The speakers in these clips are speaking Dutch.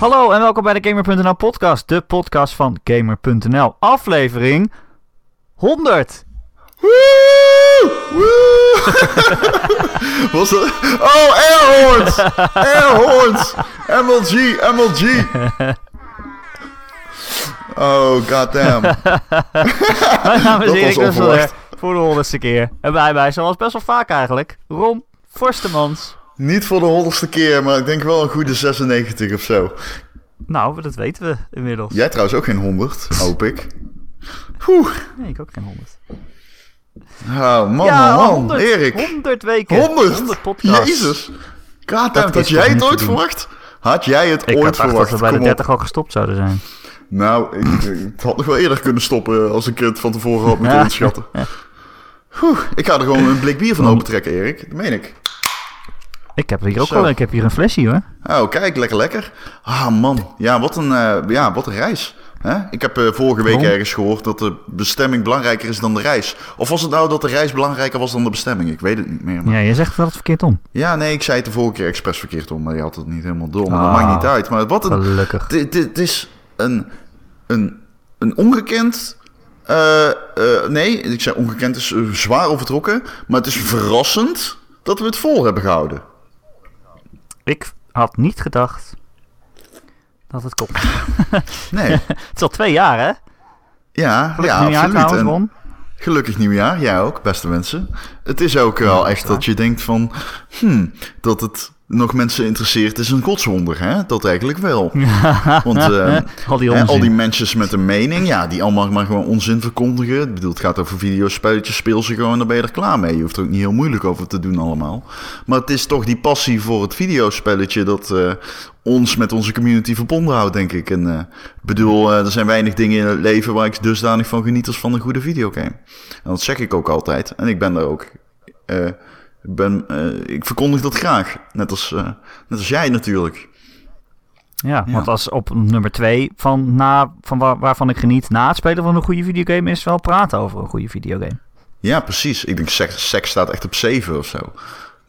Hallo en welkom bij de Gamer.nl podcast, de podcast van Gamer.nl. Aflevering 100. Woe! Woe! Was dat? Oh, airhorns! Airhorns! MLG, MLG! Oh, goddamn. Mijn naam is Erik onverwacht. voor de honderdste keer. En bij mij, zoals best wel vaak eigenlijk, Ron Forstemans. Niet voor de honderdste keer, maar ik denk wel een goede 96 of zo. Nou, dat weten we inmiddels. Jij trouwens ook geen 100, hoop ik. Oeh. Nee, ik ook geen 100. Oh, man, ja, man, man. 100, Erik. 100 weken. 100? 100 podcasts. Jezus. Goddamn, Dat had jij het ooit verwacht? Had jij het Ik ooit had gedacht dat verwacht? we bij de Kom op. 30 al gestopt zouden zijn. Nou, ik, ik had nog wel eerder kunnen stoppen als ik het van tevoren had moeten Ja. inschatten. Oeh, ik ga er gewoon een blik bier van open trekken, Erik. Dat meen ik. Ik heb hier ook Zo. wel, ik heb hier een flesje hoor. Oh, kijk, lekker lekker. Ah, man. Ja, wat een, eh, ja, wat een reis. Hè? Ik heb eh, vorige week Waarom? ergens gehoord dat de bestemming belangrijker is dan de reis. Of was het nou dat de reis belangrijker was dan de bestemming? Ik weet het niet meer. Maar... Ja, je zegt wel het verkeerd om. Ja, nee, ik zei het de vorige keer expres verkeerd om, maar je had het niet helemaal door. Maar Ah. dat maakt niet uit. Maar wat een, Gelukkig. Dit, is een, een, een ongekend. eh, nee, ik zei ongekend is zwaar overtrokken. Maar het is verrassend dat we het vol hebben gehouden. Ik had niet gedacht dat het komt. Nee, het is al twee jaar hè? ja, Gelukkig ja nieuwjaar absoluut. trouwens, gelukkig nieuwjaar, jij ook, beste mensen. Het is ook wel echt dat je denkt van. Hmm, dat het nog mensen interesseert is een godswonder, hè? Dat eigenlijk wel. Want eh, Al die Hè, al die mensen met een mening, ja, die allemaal maar gewoon onzin verkondigen. Ik bedoel, het gaat over videospelletjes, speel ze gewoon, dan ben je er klaar mee. Je hoeft er ook niet heel moeilijk over te doen allemaal. Maar het is toch die passie voor het videospelletje dat eh, ons met onze community verbonden houdt, denk ik. En eh, ik bedoel, eh, er zijn weinig dingen in het leven waar ik dusdanig van geniet als van een goede videogame. En dat zeg ik ook altijd. En ik ben daar ook... ik, ben, eh, ik verkondig dat graag. Net als, eh, net als jij natuurlijk. Ja, Ja. want als op nummer twee van, na, van waar- waarvan ik geniet na het spelen van een goede videogame is wel praten over een goede videogame. Ja, precies. Ik denk seks, seks staat echt op 7 of zo.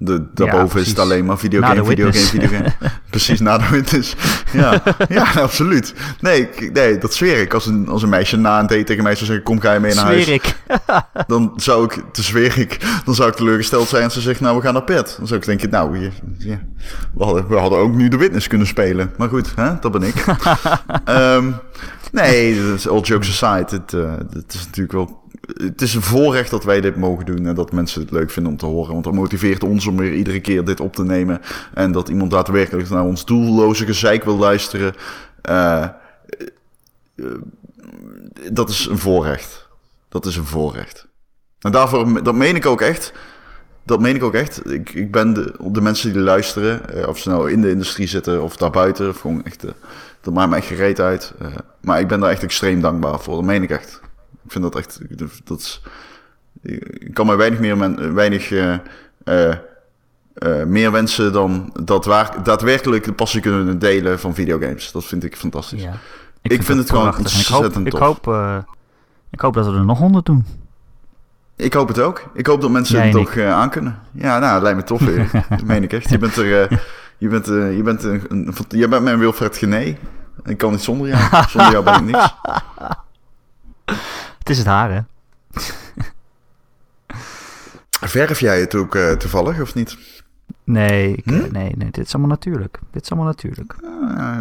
De, daarboven is het alleen maar videogame, videogame, videogame. precies, na de witness. Ja, ja absoluut. Nee, nee, dat zweer ik. Als een, als een meisje na een date tegen mij zou zeggen, kom ga je mee naar Zweer huis. ik. Dan zou ik, te zweer ik, dan zou ik teleurgesteld zijn als ze zegt, nou we gaan naar bed. Dan zou ik denken, nou, we, hadden, we hadden ook nu de witness kunnen spelen. Maar goed, hè, dat ben ik. Ehm, nee, dat is all jokes aside. Het, eh, het is natuurlijk wel het is een voorrecht dat wij dit mogen doen en dat mensen het leuk vinden om te horen. Want dat motiveert ons om weer iedere keer dit op te nemen. En dat iemand daadwerkelijk naar ons doelloze gezeik wil luisteren. eh, eh, dat is een voorrecht. Dat is een voorrecht. En daarvoor, dat meen ik ook echt. Dat meen ik ook echt. Ik, ik ben de, de mensen die luisteren, of ze nou in de industrie zitten of daarbuiten, of gewoon echt, dat maakt me echt gereed uit. Eh, maar ik ben daar echt extreem dankbaar voor. Dat meen ik echt. Ik vind dat echt, dat is, ik kan me weinig meer, men, weinig eh, eh, meer wensen dan dat waar, daadwerkelijk de passie kunnen delen van videogames. Dat vind ik fantastisch. Ja. Ik vind het gewoon. En ik hoop, ontzettend ik, tof. hoop, ik hoop dat we er nog honderd doen. Ik hoop het ook. Ik hoop dat mensen Jij het toch eh, aankunnen. Ja, nou, het lijkt me tof. Dat meen ik echt. Je bent er, je bent, eh, je bent een, een, je bent mijn Wilfred Gené. Ik kan niet zonder jou. Zonder jou ben ik niks. Het is het haar, hè? Verf jij het ook eh, toevallig of niet? Nee, ik, Hm? eh, nee, nee, dit is allemaal natuurlijk. Dit is allemaal natuurlijk.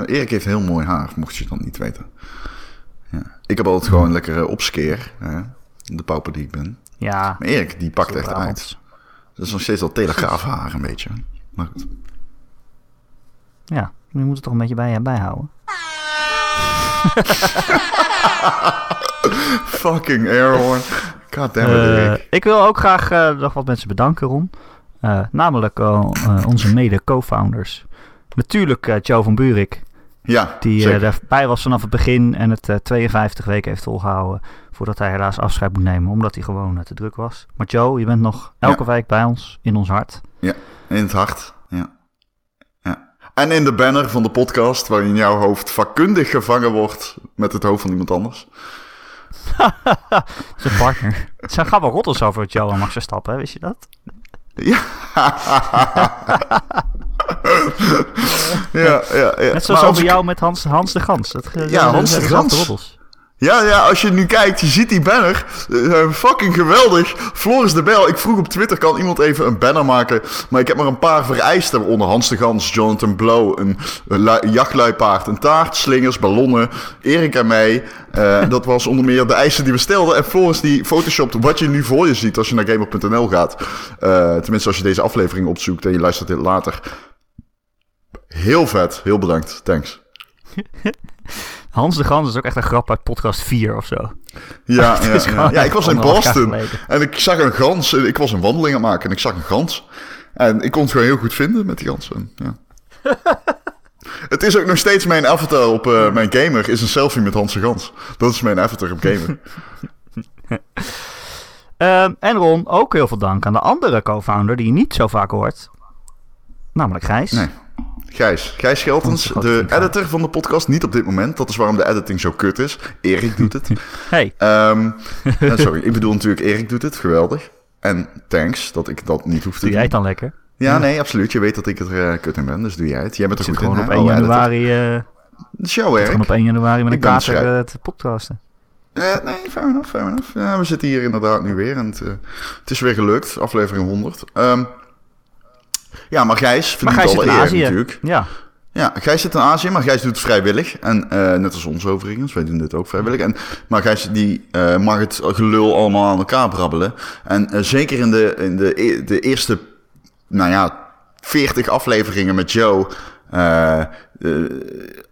Erik heeft heel mooi haar, mocht je dan niet weten. Ja. Ik heb altijd gewoon lekker uh, opskeer. Hè? De pauper die ik ben. Ja, Maar Erik, die pakt echt uit. Dat is nog steeds al telegraaf haar een beetje. Maar goed. Ja, je moet het toch een beetje bij bijhouden. Fucking airhorn. God damn it, Eh, ik wil ook graag eh, nog wat mensen bedanken, Ron. Eh, namelijk onze mede-co-founders. Natuurlijk Joe van Buurik, Ja, die daarbij was vanaf het begin en het eh, 52 weken heeft volgehouden. Voordat hij helaas afscheid moet nemen, omdat hij gewoon te druk was. Maar Joe, je bent nog elke week bij ons, in ons hart. In het hart, ja. En in de banner van de podcast, waarin jouw hoofd vakkundig gevangen wordt met het hoofd van iemand anders. Zijn partner. Het zijn grappige rottels over Joe en Max Verstappen, hè? wist je dat? Ja. ja, ja, ja. Net zoals over jou met Hans, Hans de Gans. Ja, Hans de Gans. Ja, ja, als je nu kijkt, je ziet die banner. Eh, fucking geweldig. Floris de Bel. Ik vroeg op Twitter, kan iemand even een banner maken? Maar ik heb maar een paar vereisten. Onder Hans de Gans, Jonathan Blow, een, een lu- jachtluipaard, een taart, slingers, ballonnen, Erik en mij. Eh, dat was onder meer de eisen die we stelden. En Floris die photoshopt wat je nu voor je ziet als je naar gamer.nl gaat. Eh, tenminste, als je deze aflevering opzoekt en je luistert dit later. Heel vet. Heel bedankt. Thanks. Hans de Gans is ook echt een grap uit podcast 4 of zo. Ja, ja, ja. ik was in Boston en ik zag een gans. Ik was een wandeling aan het maken en ik zag een gans. En ik kon het gewoon heel goed vinden met die gans. En, ja. het is ook nog steeds mijn avatar op eh, mijn gamer, is een selfie met Hans de Gans. Dat is mijn avatar op gamer. Ehm, en Ron, ook heel veel dank aan de andere co-founder die je niet zo vaak hoort. Namelijk Gijs. Nee. Gijs, Gijs Scheltens, de editor van de podcast, niet op dit moment. Dat is waarom de editing zo kut is. Erik doet het. Hey, Ehm, eh, sorry, ik bedoel natuurlijk Erik doet het, geweldig. En thanks dat ik dat niet hoef te doe doen. jij het dan lekker? Ja, nee, absoluut. Je weet dat ik er eh, kut in ben, dus doe jij het. Jij bent er zit goed in, gewoon op hè? 1 Oh, editor. januari, jouw gewoon werk. op 1 januari met een kater te podcasten. Eh, nee, fair enough, fair enough. Ja, we zitten hier inderdaad nu weer en het, het is weer gelukt, aflevering 100. Ehm, ja, maar Gijs Maar verdient Gijs zit alle eer Azië. natuurlijk. Ja, Ja, Gijs zit in Azië, maar Gijs doet het vrijwillig. En eh, net als ons overigens, wij doen dit ook vrijwillig. En, maar Gijs die, eh, mag het gelul allemaal aan elkaar brabbelen. En eh, zeker in, de, in de, e- de eerste, nou ja, 40 afleveringen met Joe...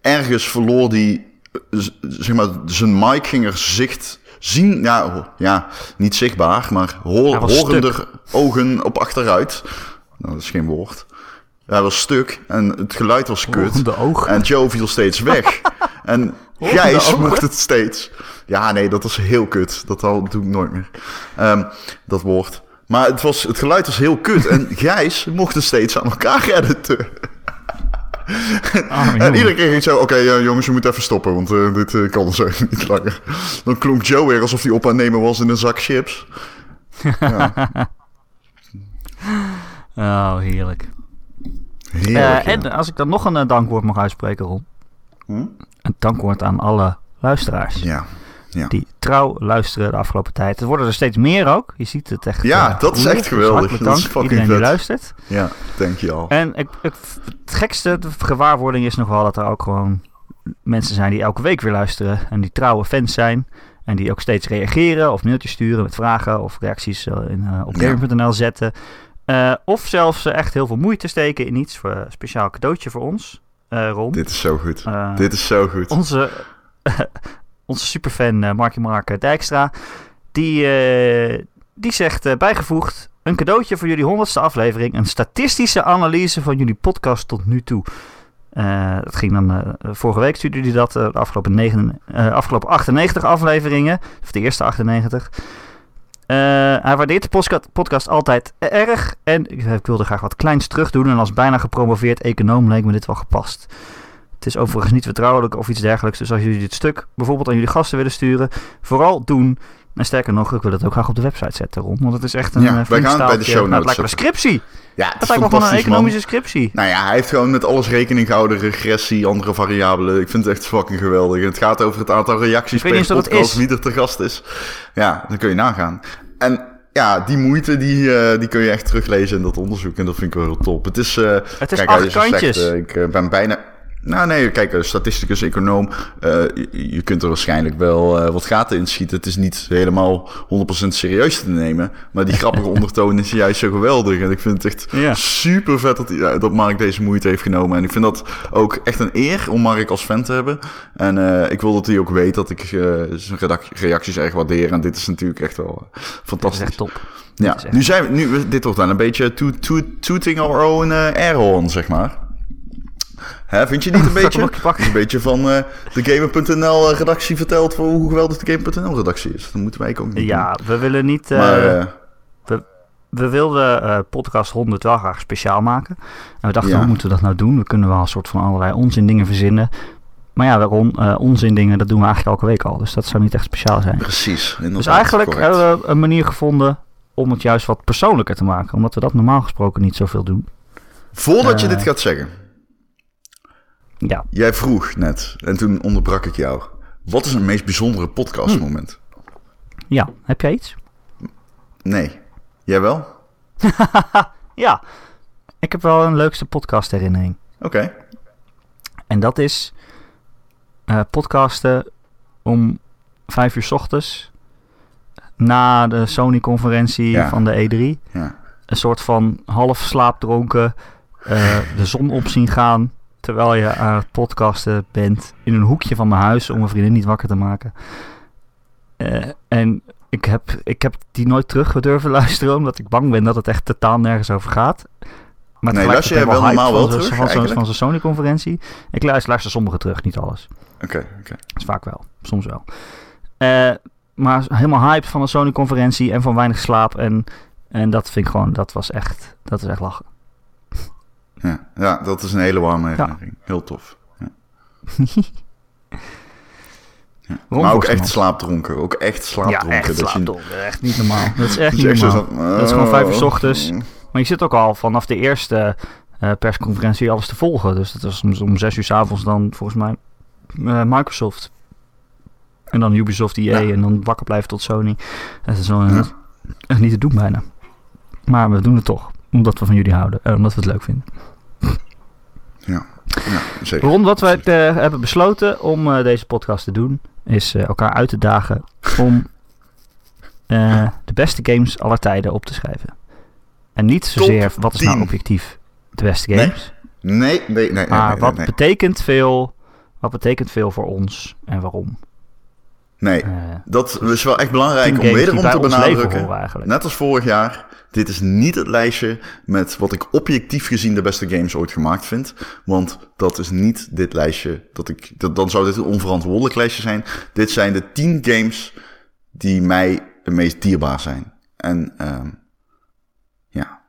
ergens verloor die, z- zeg maar, zijn mic ging er zicht zien... Ja, ja niet zichtbaar, maar hoor, Hij ogen op achteruit. Nou, dat is geen woord. Hij was stuk en het geluid was kut. de ogen. En Joe viel steeds weg. en Gijs ogen? mocht het steeds. Ja, nee, dat was heel kut. Dat doe ik nooit meer. Ehm, dat woord. Maar het, was, het geluid was heel kut. En Gijs mocht het steeds aan elkaar editen. Arme En iedere keer ging zo, oké eh, jongens, we moeten even stoppen, want eh, dit eh, kan zo niet langer. Dan klonk Joe weer alsof hij op aan nemen was in een zak chips. Oh, heerlijk. Heerlijk, Eh, ja. en als ik dan nog een eh, dankwoord mag uitspreken, Ron. Hm? Een dankwoord aan alle luisteraars. ja. Ja. Die trouw luisteren de afgelopen tijd. Er worden er steeds meer ook. Je ziet het echt. Ja, eh, dat is echt Dus geweldig. hartelijk Dat is fucking iedereen die vet. luistert. ja, denk je al. En ik, ik, het gekste de gewaarwording is nog wel dat er ook gewoon mensen zijn die elke week weer luisteren. En die trouwe fans zijn. En die ook steeds reageren of mailtjes sturen met vragen of reacties in, op Ja. zetten. Eh, of zelfs eh, echt heel veel moeite steken in iets voor een speciaal cadeautje voor ons. eh Ron. Dit is zo goed. Eh, Dit is zo goed. onze, onze superfan uh, Markie Mark Dijkstra, die, eh, die zegt eh, bijgevoegd... Een cadeautje voor jullie honderdste aflevering. Een statistische analyse van jullie podcast tot nu toe. Eh, dat ging dan, eh, vorige week stuurde hij dat, eh, de afgelopen, negen, eh, afgelopen 98 afleveringen. Of de eerste 98. Eh, hij waardeert de podcast altijd erg. En ik, ik wilde graag wat kleins terug doen. En als bijna gepromoveerd econoom leek me dit wel gepast. Het is overigens niet vertrouwelijk of iets dergelijks. Dus als jullie dit stuk bijvoorbeeld aan jullie gasten willen sturen, vooral doen. En sterker nog, ik wil het ook graag op de website zetten, Ron. Want het is echt een Ja, eh, wij gaan bij de show Nou, het notes lijkt wel een scriptie. Ja, het Het is lijkt wel gewoon een man. economische scriptie. Nou ja, hij heeft gewoon met alles rekening gehouden. Regressie, andere variabelen. Ik vind het echt fucking geweldig. Het gaat over het aantal reacties per podcast, wie er te gast is. Ja, dan kun je nagaan. En ja, die moeite die, eh, die kun je echt teruglezen in dat onderzoek. En dat vind ik wel heel top. Het is, eh, Het is kijk, acht kantjes. eh, ik eh, ben bijna... Nou nee, kijk, statisticus, econoom, eh, je, kunt er waarschijnlijk wel eh, wat gaten in schieten. Het is niet helemaal 100% serieus te nemen, maar die grappige ondertoon is juist zo geweldig. En ik vind het echt Ja. super vet dat, ja, dat Mark deze moeite heeft genomen. En ik vind dat ook echt een eer om Mark als fan te hebben. En eh, ik wil dat hij ook weet dat ik zijn reacties erg waardeer. En dit is natuurlijk echt wel Dat is fantastisch. echt top. Ja, echt- nu zijn we, nu, dit wordt dan een beetje toot, toot, tooting our own air horn, zeg maar. Hè, vind je niet een beetje? een beetje van eh, de Gamer.nl redactie vertelt voor hoe geweldig de Gamer.nl redactie is. Dat moeten wij ook niet Ja, we willen niet... eh, Maar eh, we wilden eh, podcast 100 wel graag speciaal maken. En we dachten, Ja. hoe moeten we dat nou doen? We kunnen wel een soort van allerlei onzin dingen verzinnen. Maar ja, waarom? eh onzin dingen, dat doen we eigenlijk elke week al. Dus dat zou niet echt speciaal zijn. precies. Dus eigenlijk correct. hebben we een manier gevonden om het juist wat persoonlijker te maken. Omdat we dat normaal gesproken niet zoveel doen. Voordat je Eh. dit gaat zeggen. Ja, Jij vroeg net, en toen onderbrak ik jou. Wat is een meest bijzondere podcastmoment? ja. Heb jij iets? Nee. Jij wel? Ja. Ik heb wel een leukste podcast herinnering. Oké. En dat is eh, podcasten om vijf uur 's ochtends na de Sony-conferentie Ja. van de E3. Ja. Een soort van half slaapdronken eh, de zon op zien gaan terwijl je aan het podcasten bent in een hoekje van mijn huis om mijn vriendin niet wakker te maken. Eh, en ik heb, ik heb die nooit terug durven luisteren omdat ik bang ben dat het echt totaal nergens over gaat. Maar Nee, luister jij ik wel normaal wel terug, van eigenlijk? Van zo'n Sony-conferentie. Ik luister, luister sommige terug, niet alles. Oké, oké. Dat is vaak wel, soms wel. Eh, maar helemaal hyped van de Sony-conferentie en van weinig slaap. En, en dat vind ik gewoon, dat was echt, dat is echt lachen. Ja. ja, dat is een hele warme herinnering. Heel tof. Ja. Ja. Maar ook echt slaapdronken. Ook echt slaapdronken. Ja, echt je- slaapdronken. Echt niet normaal. Dat is echt niet zo normaal. Dat is gewoon vijf uur 's oh, ochtends. mm. Maar je zit ook al vanaf de eerste eh, persconferentie alles te volgen. Dus dat was om, om zes uur 's avonds dan volgens mij eh, Microsoft. En dan Ubisoft, EA en dan wakker blijven tot Sony. Dat is wel echt niet te doen bijna. Maar we doen het toch. Omdat we van jullie houden. En omdat we het leuk vinden. Ja, ja, zeker. Ron, wat wij eh, hebben besloten om eh, deze podcast te doen, is eh, elkaar uit te dagen om de beste games aller tijden op te schrijven. En niet zozeer wat is nou 10. objectief de beste games, Nee, nee, nee. nee, maar nee, wat betekent veel, wat betekent veel voor ons en waarom. Nee, Eh, dat is wel echt belangrijk om wederom te benadrukken. horen. Net als vorig jaar, dit is niet het lijstje met wat ik objectief gezien de beste games ooit gemaakt vind. Want dat is niet dit lijstje. Dat ik, dat, dan zou dit een onverantwoordelijk lijstje zijn. Dit zijn de 10 games die mij het meest dierbaar zijn. En ehm ja,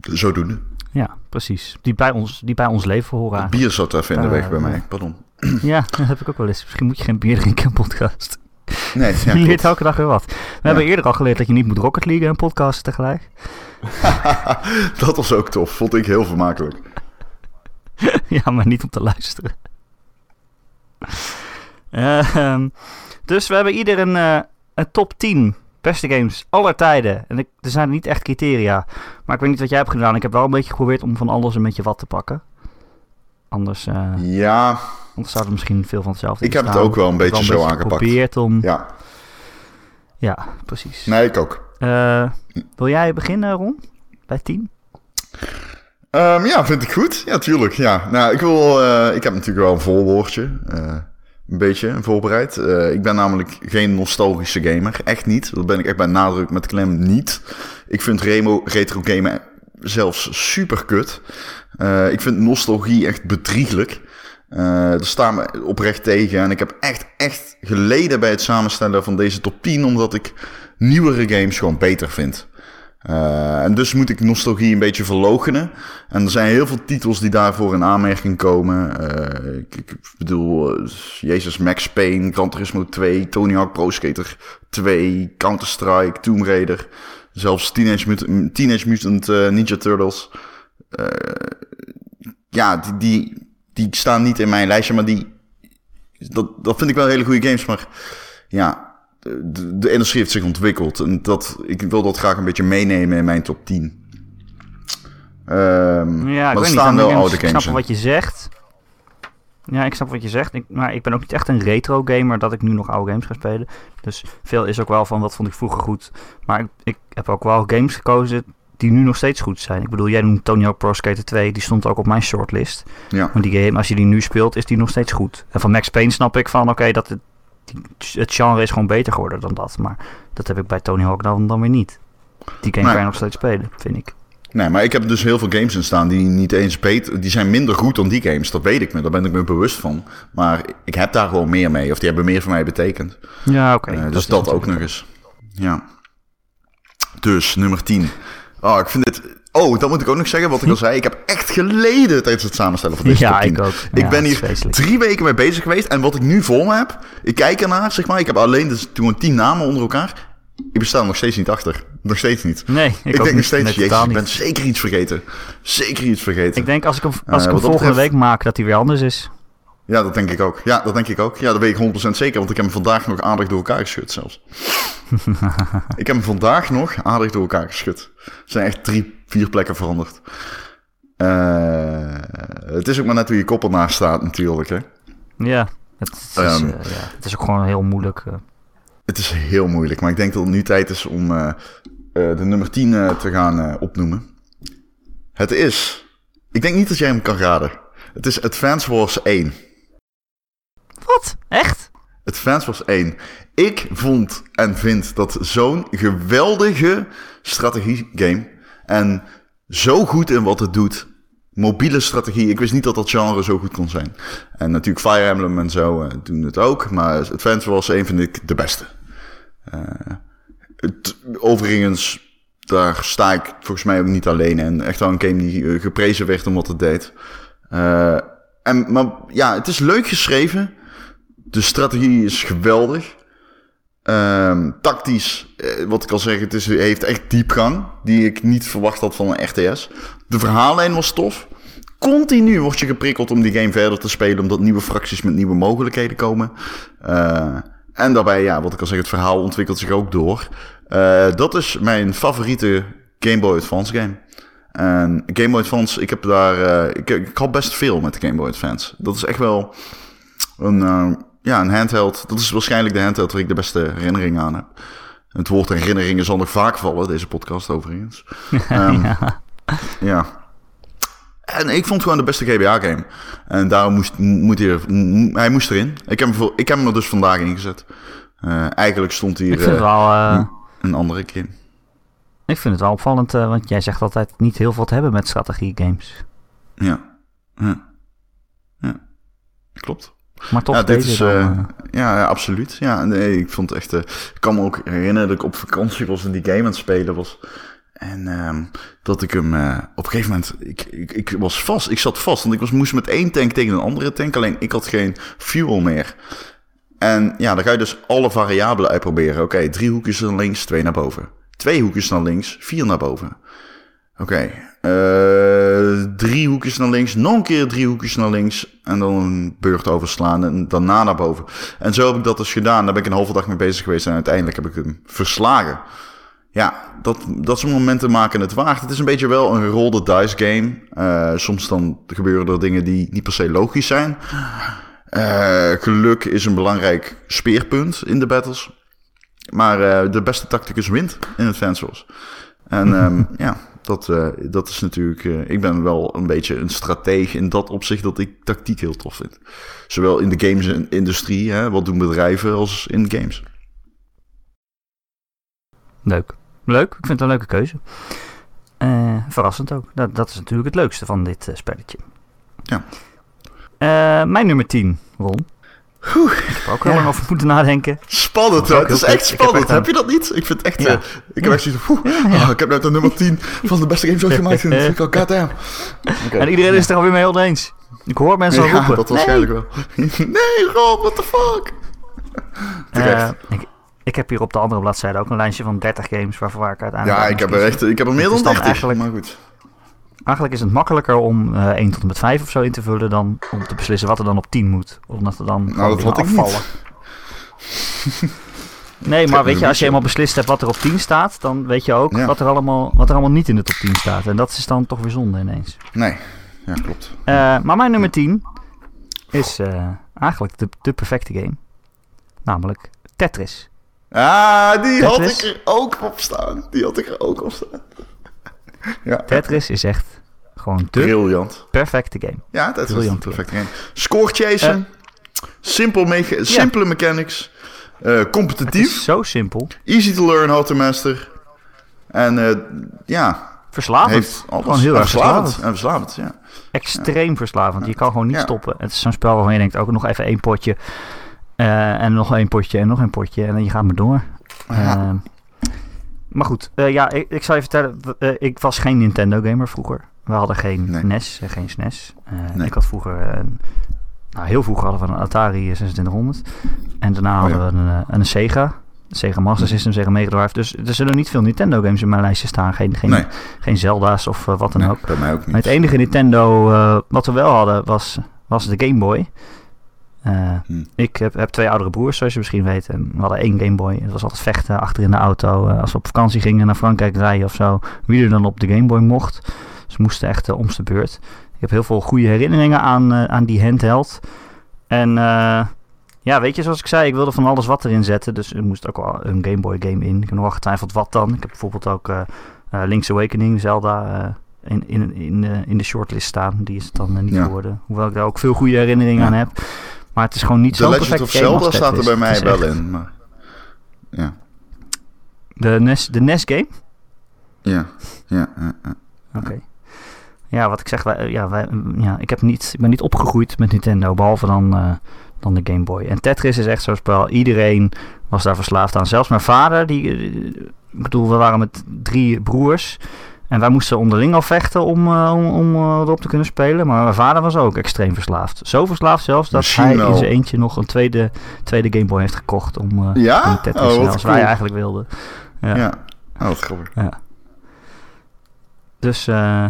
zodoende. Ja, precies. Die bij ons, die bij ons leven horen Het bier zat even in de Eh, weg bij ja. mij, pardon. Ja, dat heb ik ook wel eens. Misschien moet je geen bier drinken in een podcast. Nee, ja, je leert elke dag weer wat. We hebben eerder al geleerd dat je niet moet Rocket League en podcasten tegelijk. dat was ook tof, vond ik heel vermakelijk. ja, maar niet om te luisteren. Ehm, dus we hebben ieder een, eh, een top 10 beste games aller tijden. En ik, er zijn niet echt criteria. Maar ik weet niet wat jij hebt gedaan. Ik heb wel een beetje geprobeerd om van alles een beetje wat te pakken. Anders, eh, Ja, anders zou er misschien veel van hetzelfde ik heb het ook wel een beetje zo aangepakt. geprobeerd om... Ja, Ja, precies. nee, ik ook. Eh, wil jij beginnen, Ron? Bij 10? Ehm, ja, vind ik goed. Ja, tuurlijk. Ja. Nou, ik, wil, eh, ik heb natuurlijk wel een voorwoordje. eh, een beetje voorbereid. Ik ben namelijk geen nostalgische gamer. Echt niet. Dat ben ik echt bij nadruk met klem niet. Ik vind remo, retro gamen zelfs super kut. Ik vind nostalgie echt bedrieglijk. Eh daar staan me oprecht tegen. En ik heb echt, echt geleden bij het samenstellen van deze top 10. Omdat ik nieuwere games gewoon beter vind. Eh, en dus moet ik nostalgie een beetje verlogenen. En er zijn heel veel titels die daarvoor in aanmerking komen. Eh, ik, ik bedoel, Jezus, Max Payne, Gran Turismo 2, Tony Hawk Pro Skater 2, Counter-Strike, Tomb Raider. Zelfs Teenage Mutant, Teenage Mutant Ninja Turtles. Ja, die, die, die staan niet in mijn lijstje, maar die... Dat, dat vind ik wel hele goede games, maar ja, de, de industrie heeft zich ontwikkeld. En dat, ik wil dat graag een beetje meenemen in mijn top 10. Ehm, Ja, ik er weet staan niet. wel Ik oude snap games wel in. wat je zegt. Ja, ik snap wat je zegt. Ik, maar ik ben ook niet echt een retro gamer dat ik nu nog oude games ga spelen. Dus veel is ook wel van wat vond ik vroeger goed. Maar ik, ik heb ook wel games gekozen die nu nog steeds goed zijn. Ik bedoel, jij noemt Tony Hawk Pro Skater 2. Die stond ook op mijn shortlist. Ja, Maar die game, als je die nu speelt, is die nog steeds goed. En van Max Payne snap ik van, oké, dat het, het genre is gewoon beter geworden dan dat. Maar dat heb ik bij Tony Hawk dan, dan weer niet. Die game kan je nog steeds spelen, vind ik. nee, maar ik heb dus heel veel games in staan die niet eens beter... Die zijn minder goed dan die games, dat weet ik me. Daar ben ik me bewust van. Maar ik heb daar gewoon meer mee. Of die hebben meer voor mij betekend. Ja, oké. Eh, dus is dat ook nog eens. Ja. Dus, nummer 10. Oh, ik vind dit... Oh, dat moet ik ook nog zeggen, wat ik al zei. Ik heb echt geleden tijdens het samenstellen van deze Ja, top 10. ik ook. Ik Ja, ben hier drie weken mee bezig geweest. En wat ik nu voor me heb, ik kijk ernaar, zeg maar. Ik heb alleen dus toen tien namen onder elkaar. ik besta er nog steeds niet achter. Nog steeds niet. Nee, ik, Ik, denk niet. nog steeds, jezus, ik ben zeker iets vergeten. Zeker iets vergeten. Ik denk als ik hem, als Eh, ik hem volgende betreft- week maak, dat hij weer anders is. Ja, dat denk ik ook. Ja, dat denk ik ook. Ja, dat weet ik 100% zeker, want ik heb hem vandaag nog aardig door elkaar geschud zelfs. ik heb hem vandaag nog aardig door elkaar geschud. Er zijn echt drie, vier plekken veranderd. Eh, het is ook maar net hoe je kop ernaast staat natuurlijk, hè. Ja, het is, Ehm. eh, ja, het is ook gewoon heel moeilijk. eh. Het is heel moeilijk, maar ik denk dat het nu tijd is om de nummer 10 eh, te gaan opnoemen. Het is... Ik denk niet dat jij hem kan raden. Het is Advance Wars 1. Wat? Echt? Advance Wars 1. Ik vond en vind dat zo'n geweldige strategie-game. En zo goed in wat het doet. Mobiele strategie. Ik wist niet dat dat genre zo goed kon zijn. En natuurlijk Fire Emblem en zo eh, doen het ook. Maar Advance Wars 1 vind ik de beste. Eh, het, overigens, daar sta ik volgens mij ook niet alleen in. Echt wel een game die eh, geprezen werd om wat het deed. En, maar ja, het is leuk geschreven. De strategie is geweldig. Ehm, tactisch, eh, wat ik al zeg, het is, heeft echt diepgang. Die ik niet verwacht had van een RTS. De verhaallijn was tof. Continu word je geprikkeld om die game verder te spelen. Omdat nieuwe fracties met nieuwe mogelijkheden komen. Eh, en daarbij, ja, wat ik al zeg, het verhaal ontwikkelt zich ook door. Eh, dat is mijn favoriete Game Boy Advance game. En Game Boy Advance, ik heb daar... ik, ik had best veel met de Game Boy Advance. Dat is echt wel een, ja, een handheld. Dat is waarschijnlijk de handheld waar ik de beste herinneringen aan heb. Het woord herinneringen zal nog vaak vallen, deze podcast overigens. Ehm, ja. ja. En ik vond gewoon de beste GBA-game. En daarom moest, moet hij, er, m- hij moest erin. Ik heb hem, ik heb hem er dus vandaag ingezet. Eh eigenlijk stond hier eh, wel, eh, een andere keer. ik vind het wel opvallend, want jij zegt altijd niet heel veel te hebben met strategie games. Ja. ja. Ja. Klopt. Maar toch ja, dit deze is, dan, eh, ja, ja, absoluut. Ja, nee, ik vond het echt... eh, ik kan me ook herinneren dat ik op vakantie was en die game aan het spelen was. En ehm, dat ik hem eh, op een gegeven moment... Ik, ik, ik was vast, ik zat vast. Want ik was, moest met één tank tegen een andere tank. Alleen ik had geen fuel meer. En ja, dan ga je dus alle variabelen uitproberen. Oké, drie hoekjes naar links, twee naar boven. Twee hoekjes naar links, vier naar boven. Oké, eh, drie hoekjes naar links, nog een keer drie hoekjes naar links. En dan een beurt overslaan en daarna naar boven. En zo heb ik dat dus gedaan. Daar ben ik een halve dag mee bezig geweest en uiteindelijk heb ik hem verslagen. Ja, dat, dat soort momenten maken het waard. Het is een beetje wel een gerolde dice game. Eh, soms dan gebeuren er dingen die niet per se logisch zijn. Eh, geluk is een belangrijk speerpunt in de battles. Maar de beste tacticus wint in het Wars. En ehm, ja, dat, eh, dat is natuurlijk... eh, ik ben wel een beetje een strateeg in dat opzicht dat ik tactiek heel tof vind. Zowel in de games-industrie, hè, wat doen bedrijven, als in games. Leuk. Leuk, ik vind het een leuke keuze. Eh, verrassend ook. Dat, dat is natuurlijk het leukste van dit spelletje. Ja. Mijn nummer 10, Ron. Ik heb ook heel Ja. lang over moeten nadenken. Spannend, hè? Het is echt heb spannend. Heb, je dat niet? Ik vind het echt... Ja. eh, ik heb echt zoiets van... oeh, ah, ik heb net de nummer 10 van de beste games ooit gemaakt. En dat vind ik al goddamn. Oké. En iedereen is het er alweer mee eens. Ik hoor mensen al Ja, roepen. dat waarschijnlijk wel. nee, Rob, what the fuck? Eh, ik, ik heb hier op de andere bladzijde ook een lijstje van 30 games waarvoor ik uiteindelijk... ja, ik heb, er echt, ik heb er meer dan 30. eigenlijk- Maar goed. Eigenlijk is het makkelijker om eh 1 tot en met 5 of zo in te vullen dan om te beslissen wat er dan op 10 moet. Omdat er dan gewoon dat had afvallen. Nee, maar weet je, als je eenmaal beslist hebt wat er op 10 staat, dan weet je ook Ja. wat, er allemaal, wat er allemaal niet in de top 10 staat. En dat is dan toch weer zonde ineens. Nee, ja, klopt. Eh, maar mijn nummer 10 is eh, eigenlijk de, de perfecte game. Namelijk Tetris. Ah, die had ik er ook op staan. Die had ik er ook op staan. Ja, Tetris is echt gewoon de briljant. perfecte game. Ja, dat is Briljant, perfect. game. Score chasen. simpel mecha- simpele mechanics. eh, Het competitief. is zo simpel. Easy to learn how to master. En eh, ja, Verslavend. heeft. Gewoon heel erg verslavend. verslavend. En verslavend, ja. Extreem verslavend. Je kan gewoon niet stoppen. Het is zo'n spel waarvan je denkt, ook nog even één potje. eh, en nog één potje en nog een potje. En dan je gaat maar door. Ja. Maar goed, eh, ja, ik, ik zal je vertellen. eh, ik was geen Nintendo-gamer vroeger. We hadden geen Nee. NES en geen SNES. Eh, Nee. Ik had vroeger, een, nou heel vroeger hadden we een Atari 2600. En daarna Oh ja. hadden we een, eh, een Sega. Sega Master System, Sega Mega Drive. Dus er zullen niet veel Nintendo games in mijn lijstje staan. Geen, geen, Nee. geen Zelda's of eh, wat dan Nee, ook. bij mij ook Maar niet. het enige Nintendo eh, wat we wel hadden was, was de Game Boy. Eh, Hm. Ik heb, heb twee oudere broers, zoals je misschien weet. En we hadden één Game Boy. Het was altijd vechten achter in de auto. Eh, als we op vakantie gingen naar Frankrijk rijden of zo. Wie er dan op de Game Boy mocht. Dus we moesten echt eh, om de beurt. Ik heb heel veel goede herinneringen aan, aan die handheld. En ja, weet je, zoals ik zei, ik wilde van alles wat erin zetten. Dus er moest ook wel een Game Boy game in. Ik heb nog wel getwijfeld wat dan. Ik heb bijvoorbeeld ook Link's Awakening, Zelda... in, in, in, de, in de shortlist staan. Die is het dan niet Ja. geworden. Hoewel ik daar ook veel goede herinneringen Ja. aan heb. Maar het is gewoon niet The Legend perfect als Zelda staat er bij mij wel echt- in. Maar... Ja, De NES, de NES game? ja, ja. ja, ja. Oké. Ja, wat ik zeg, wij, ja, wij, ja, ik, heb niet, ik ben niet opgegroeid met Nintendo, behalve dan, eh, dan de Game Boy. En Tetris is echt zo'n spel, iedereen was daar verslaafd aan. Zelfs mijn vader, die, eh, ik bedoel, we waren met drie broers. En wij moesten onderling al vechten om, eh, om, om eh, erop te kunnen spelen. Maar mijn vader was ook extreem verslaafd. Zo verslaafd zelfs dat Misschien hij wel. in zijn eentje nog een tweede, tweede Game Boy heeft gekocht om eh Ja? te Tetris, Oh, cool. wij eigenlijk wilden. Ja. Ja. Oh, wat grappig. Dus eh,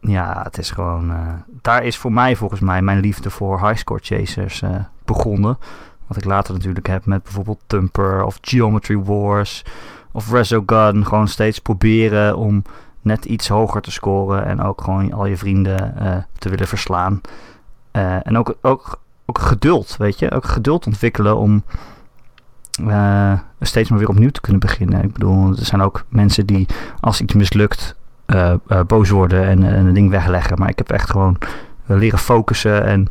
ja, het is gewoon. daar is voor mij volgens mij mijn liefde voor highscore chasers begonnen. Wat ik later natuurlijk heb met bijvoorbeeld Tumper of Geometry Wars of Resogun. Gewoon steeds proberen om net iets hoger te scoren en ook gewoon al je vrienden eh, te willen verslaan. Eh, en ook, ook, ook geduld, weet je. Ook geduld ontwikkelen om eh, steeds maar weer opnieuw te kunnen beginnen. Ik bedoel, er zijn ook mensen die als iets mislukt boos worden en, en een ding wegleggen. Maar ik heb echt gewoon leren focussen en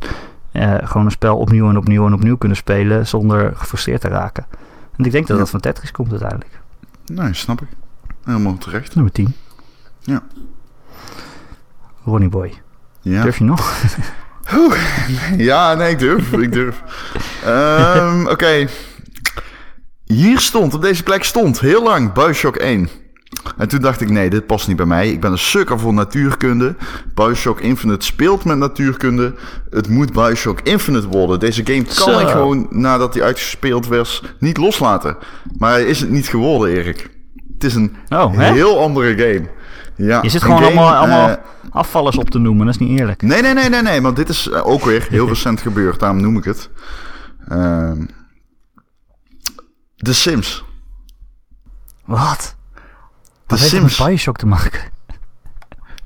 gewoon een spel opnieuw en opnieuw en opnieuw kunnen spelen zonder gefrustreerd te raken. En ik denk dat Ja. dat van Tetris komt uiteindelijk. Nee, snap ik. Helemaal terecht. Nummer 10. Ja. Ronnie Boy. Ja. Durf je nog? Ja, nee, ik durf. Ik durf. Ehm, Oké. Hier stond, op deze plek stond, heel lang, Bioshock 1. En toen dacht ik, nee, dit past niet bij mij. Ik ben een sukker voor natuurkunde. Bioshock Infinite speelt met natuurkunde. Het moet Bioshock Infinite worden. Deze game kan Zo. ik gewoon, nadat hij uitgespeeld was, niet loslaten. Maar is het niet geworden, Erik. Het is een Oh, heel andere game. Ja, Je zit gewoon game, allemaal, allemaal eh, afvallers op te noemen. Dat is niet eerlijk. Nee, nee, nee, nee, nee. Want dit is eh, ook weer heel recent gebeurd. Daarom noem ik het. Ehm The Sims. Wat? The Wat heeft Sims. Bioshock te maken?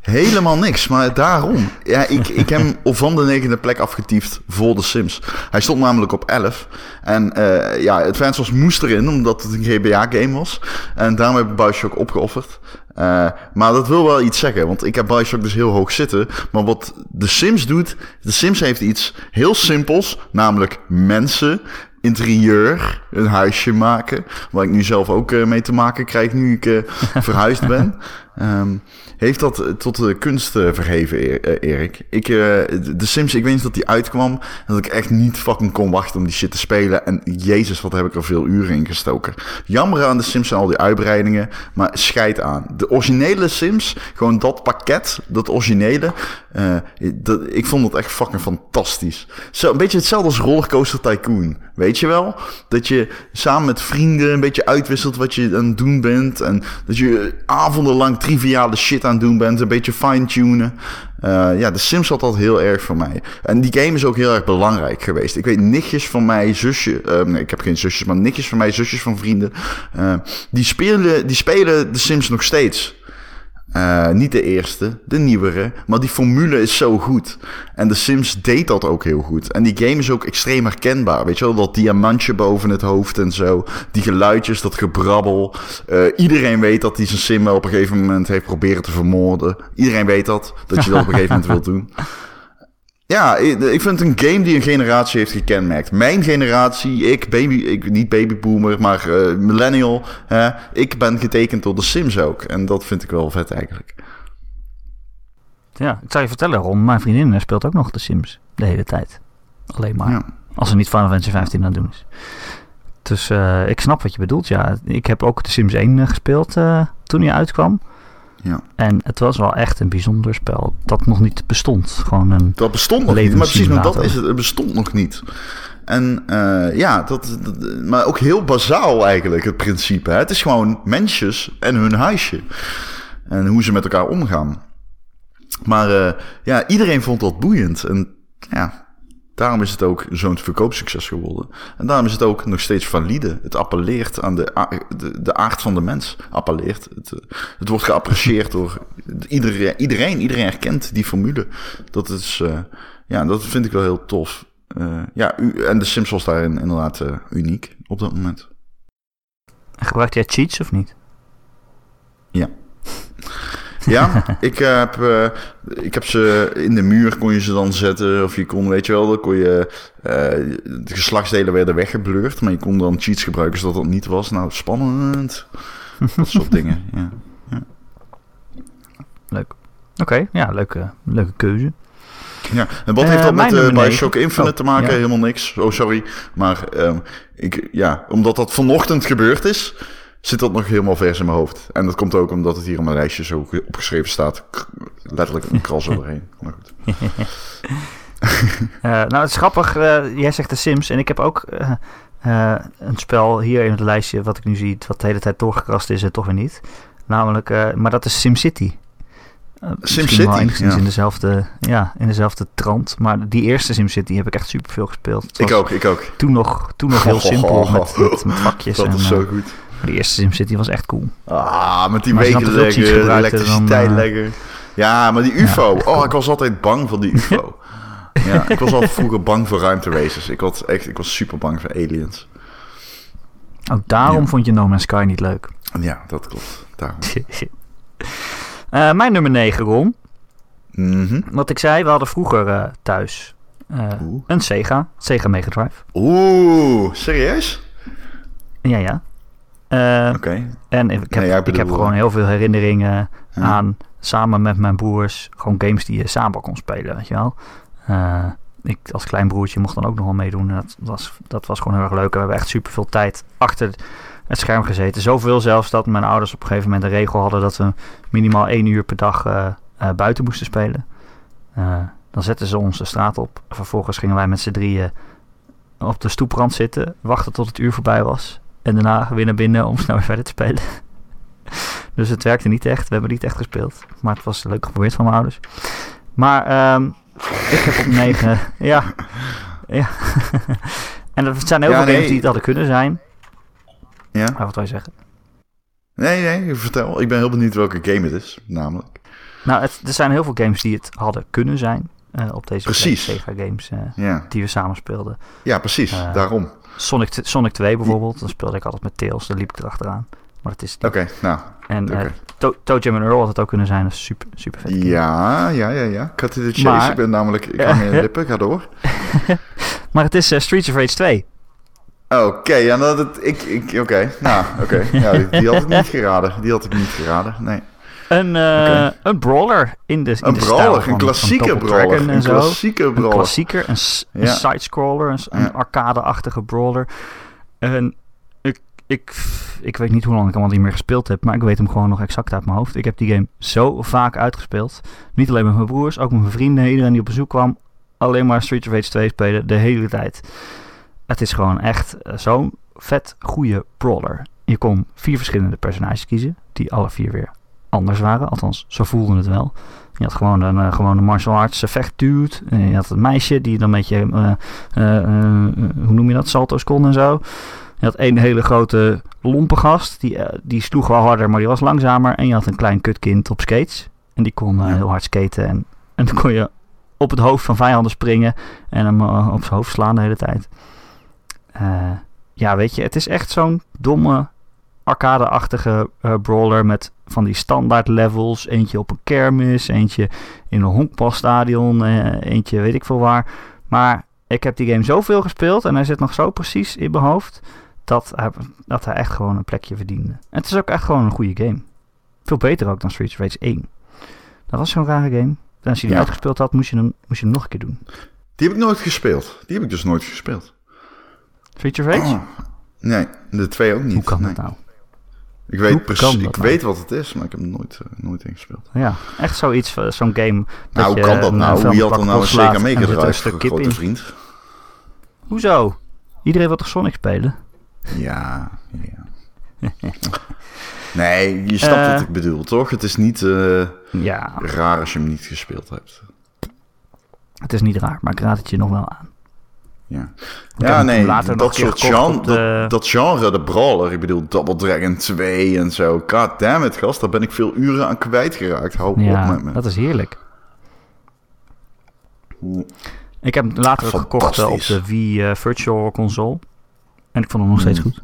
Helemaal niks, maar daarom. Ja, ik, ik heb hem van de negende plek afgetiefd voor The Sims. Hij stond namelijk op 11. En eh ja, Advance Wars moest erin, omdat het een GBA-game was. En daarom heb ik Bioshock opgeofferd. Eh, maar dat wil wel iets zeggen, want ik heb Bioshock dus heel hoog zitten. Maar wat The Sims doet, The Sims heeft iets heel simpels, namelijk mensen interieur, een huisje maken. Waar ik nu zelf ook eh, mee te maken krijg nu ik eh, verhuisd ben. Ehm, heeft dat eh, tot de kunst eh, verheven, E- eh, Erik. Ik, de Sims, ik weet niet dat die uitkwam. En dat ik echt niet fucking kon wachten om die shit te spelen. En jezus, wat heb ik er veel uren in gestoken. Jammer aan de Sims zijn al die uitbreidingen. Maar scheid aan. De originele Sims, gewoon dat pakket, dat originele. dat, ik vond het echt fucking fantastisch. Zo, een beetje hetzelfde als Rollercoaster Tycoon. Weet je wel? Dat je samen met vrienden een beetje uitwisselt wat je aan het doen bent. En dat je avondenlang triviale shit aan doen bent. Een beetje fine-tunen. Eh, ja, de Sims had dat heel erg voor mij. En die game is ook heel erg belangrijk geweest. Ik weet nichtjes van mij, zusje... eh, nee, ik heb geen zusjes, maar nichtjes van mij, zusjes van vrienden... eh, die, spelen, die spelen de Sims nog steeds. Eh, niet de eerste, de nieuwere. Maar die formule is zo goed. En de Sims deed dat ook heel goed. En die game is ook extreem herkenbaar. Weet je wel, dat diamantje boven het hoofd en zo. Die geluidjes, dat gebrabbel. Eh, iedereen weet dat hij zijn Sim op een gegeven moment heeft proberen te vermoorden. Iedereen weet dat, dat je dat op een gegeven moment wilt doen. Ja, ik vind het een game die een generatie heeft gekenmerkt. Mijn generatie, ik, baby, ik niet babyboomer, maar eh, millennial. Hè, ik ben getekend door de Sims ook. En dat vind ik wel vet eigenlijk. Ja, ik zou je vertellen, Ron, mijn vriendin eh, speelt ook nog de Sims de hele tijd. Alleen maar. Ja. Als ze niet Final Fantasy 15 aan het doen is. Dus eh, ik snap wat je bedoelt, ja. Ik heb ook de Sims 1 eh, gespeeld toen hij uitkwam. Ja. En het was wel echt een bijzonder spel dat nog niet bestond. Gewoon een... Dat bestond nog niet. Maar precies, maar dat is het. Het bestond nog niet. En eh, ja, dat, dat- maar ook heel bazaal eigenlijk, het principe. Hè? Het is gewoon mensjes en hun huisje. En hoe ze met elkaar omgaan. Maar eh, ja, iedereen vond dat boeiend. En ja, daarom is het ook zo'n verkoopsucces geworden. En daarom is het ook nog steeds valide. Het appelleert aan de, de, de aard van de mens. Appelleert. Het, eh, het wordt geapprecieerd door iedereen. Iedereen, iedereen herkent die formule. Dat is, eh, ja, dat vind ik wel heel tof. Eh, ja, u, en de Sims was daarin inderdaad uniek op dat moment. Gebruikt jij cheats of niet? Ja. Ja, ik eh, heb, eh, ik heb ze in de muur kon je ze dan zetten. Of je kon, weet je wel, dan kon je. eh, de geslachtsdelen werden weggeblurred. Maar je kon dan cheats gebruiken zodat dat niet was. Nou, spannend. Dat soort dingen. Ja. Leuk. Oké, ja, leuke, leuke keuze. Ja, en wat Eh, heeft dat mijn met uh, Bioshock. Infinite Oh, te maken? ja. Helemaal niks. Oh, sorry. Maar ehm, ik, ja, omdat dat vanochtend gebeurd is, zit dat nog helemaal vers in mijn hoofd. En dat komt ook omdat het hier op mijn lijstje zo ge- opgeschreven staat. Letterlijk een kras overheen. Maar goed. Eh, nou, het is grappig. eh, jij zegt de Sims. En ik heb ook eh, een spel hier in het lijstje. Wat ik nu zie. Wat de hele tijd doorgekrast is en toch weer niet. Namelijk, maar dat is SimCity. SimCity, Wel enigszins ja. in dezelfde, ja, in dezelfde trant. Maar die eerste SimCity heb ik echt super veel gespeeld. Ik ook, ik ook. Toen nog, toen nog heel simpel met, met, met vakjes. Dat en, is zo goed. Die eerste SimCity was echt cool. Ah, met die Maar als je wegen dan te veel cheats leggen, gebruikte, elektriciteit dan, eh, leggen. Ja, maar die UFO. Oh, ik was altijd bang van die UFO. ja, ik was al vroeger bang voor ruimteraces. Ik was echt, ik was super bang voor aliens. Ook daarom Ja. vond je No Man's Sky niet leuk. Ja, dat klopt. Daarom. Eh, mijn nummer 9, Ron. Mhm. Wat ik zei, we hadden vroeger eh, thuis een Sega. Sega Mega Drive. Oeh, serieus? Ja, ja. Eh, Oké. en ik heb, Nee, ik heb gewoon heel veel herinneringen aan samen met mijn broers gewoon games die je samen kon spelen, weet je wel. Eh, ik als klein broertje mocht dan ook nog wel meedoen. En dat was, dat was gewoon heel erg leuk. En we hebben echt super veel tijd achter het scherm gezeten. Zoveel zelfs dat mijn ouders op een gegeven moment een regel hadden dat we minimaal één uur per dag eh, buiten moesten spelen. Dan zetten ze ons de straat op. Vervolgens gingen wij met z'n drieën op de stoeprand zitten, wachten tot het uur voorbij was. En daarna weer naar binnen om snel weer verder te spelen. dus het werkte niet echt. We hebben niet echt gespeeld. Maar het was leuk geprobeerd van mijn ouders. Maar ehm, ik heb op negen... ja. ja. en er zijn heel Ja, veel nee. games die het hadden kunnen zijn. Ja? Maar wat wil je zeggen? Nee, nee, vertel. Ik ben heel benieuwd welke game het is, namelijk. Nou, het, er zijn heel veel games die het hadden kunnen zijn. eh, op deze Precies. Sega games eh, Ja, die we samen speelden. ja precies. Eh, daarom. Sonic, t- Sonic 2 bijvoorbeeld. Dan speelde ik altijd met Tails. Daar liep ik erachteraan. Maar is het niet. Oké, nou. En eh oké. To- Toe Jam en Earl had het ook kunnen zijn. Dat is super, super vet. Ja, ja, ja, ja. Cut to the chase. Maar- ik ben namelijk... Ik hang in de lippen. Ga door. Maar het is eh, Streets of Rage 2. Oké, ja, nou, dat, ik, ik, oké, nou, oké. Ja, die, die had ik niet geraden. Die had ik niet geraden, nee. Een, eh, een brawler in de, in Een de stijl brawler, van- een klassieke brawler. En Een zo. klassieke Een brawler. klassieker, een, s- een Ja. sidescroller, een, een arcade-achtige brawler. En ik, ik, ik weet niet hoe lang ik hem al niet meer gespeeld heb, maar ik weet hem gewoon nog exact uit mijn hoofd. Ik heb die game zo vaak uitgespeeld. Niet alleen met mijn broers, ook met mijn vrienden, iedereen die op bezoek kwam. Alleen maar Street of Rage 2 spelen de hele tijd. Het is gewoon echt eh, zo'n vet goede brawler. Je kon vier verschillende personages kiezen, die alle vier weer anders waren. Althans, zo voelden het wel. Je had gewoon een, eh, gewoon een martial arts eh, vechtdude. Je had een meisje die dan een beetje, eh, hoe noem je dat, salto's kon en zo. Je had één hele grote lompe gast, die, die sloeg wel harder, maar die was langzamer. En je had een klein kutkind op skates. En die kon heel hard skaten. En, en dan kon je op het hoofd van vijanden springen en hem op zijn hoofd slaan de hele tijd. Ja, weet je, het is echt zo'n domme arcade-achtige eh, brawler met van die standaard levels. Eentje op een kermis, eentje in een honkbalstadion, eh, eentje weet ik veel waar. Maar ik heb die game zoveel gespeeld en hij zit nog zo precies in mijn hoofd dat hij, dat hij echt gewoon een plekje verdiende. En het is ook echt gewoon een goede game. Veel beter ook dan Streets of Rage 1. Dat was zo'n rare game. En als je die Ja. uitgespeeld had, moest je, hem, moest je hem nog een keer doen. Die heb ik nooit gespeeld. Die heb ik dus nooit gespeeld. Streets of Rage? Oh, nee, de twee ook niet. Hoe kan nee. dat nou? Ik weet precies, ik nou? weet wat het is, maar ik heb hem nooit, eh, nooit ingespeeld. Ja, echt zoiets, eh, zo'n game. Nou, hoe kan dat een, nou? eh, Wie had er nou een Sega Mega Drive, grote in. vriend? Hoezo? Iedereen wil toch Sonic spelen? Ja, ja. nee, je snapt Eh. wat ik bedoel, toch? Het is niet eh, Ja, raar als je hem niet gespeeld hebt. het is niet raar, maar ik raad het je nog wel aan. Ja, ja nee, later dat soort genre, de- dat, dat genre, de brawler, ik bedoel Double Dragon 2 en zo. God damn it, gast, daar ben ik veel uren aan kwijtgeraakt. Hou op met me. dat is heerlijk. Ik heb hem later ook gekocht eh, op de Wii eh, Virtual Console. En ik vond hem nog steeds Hmm. goed.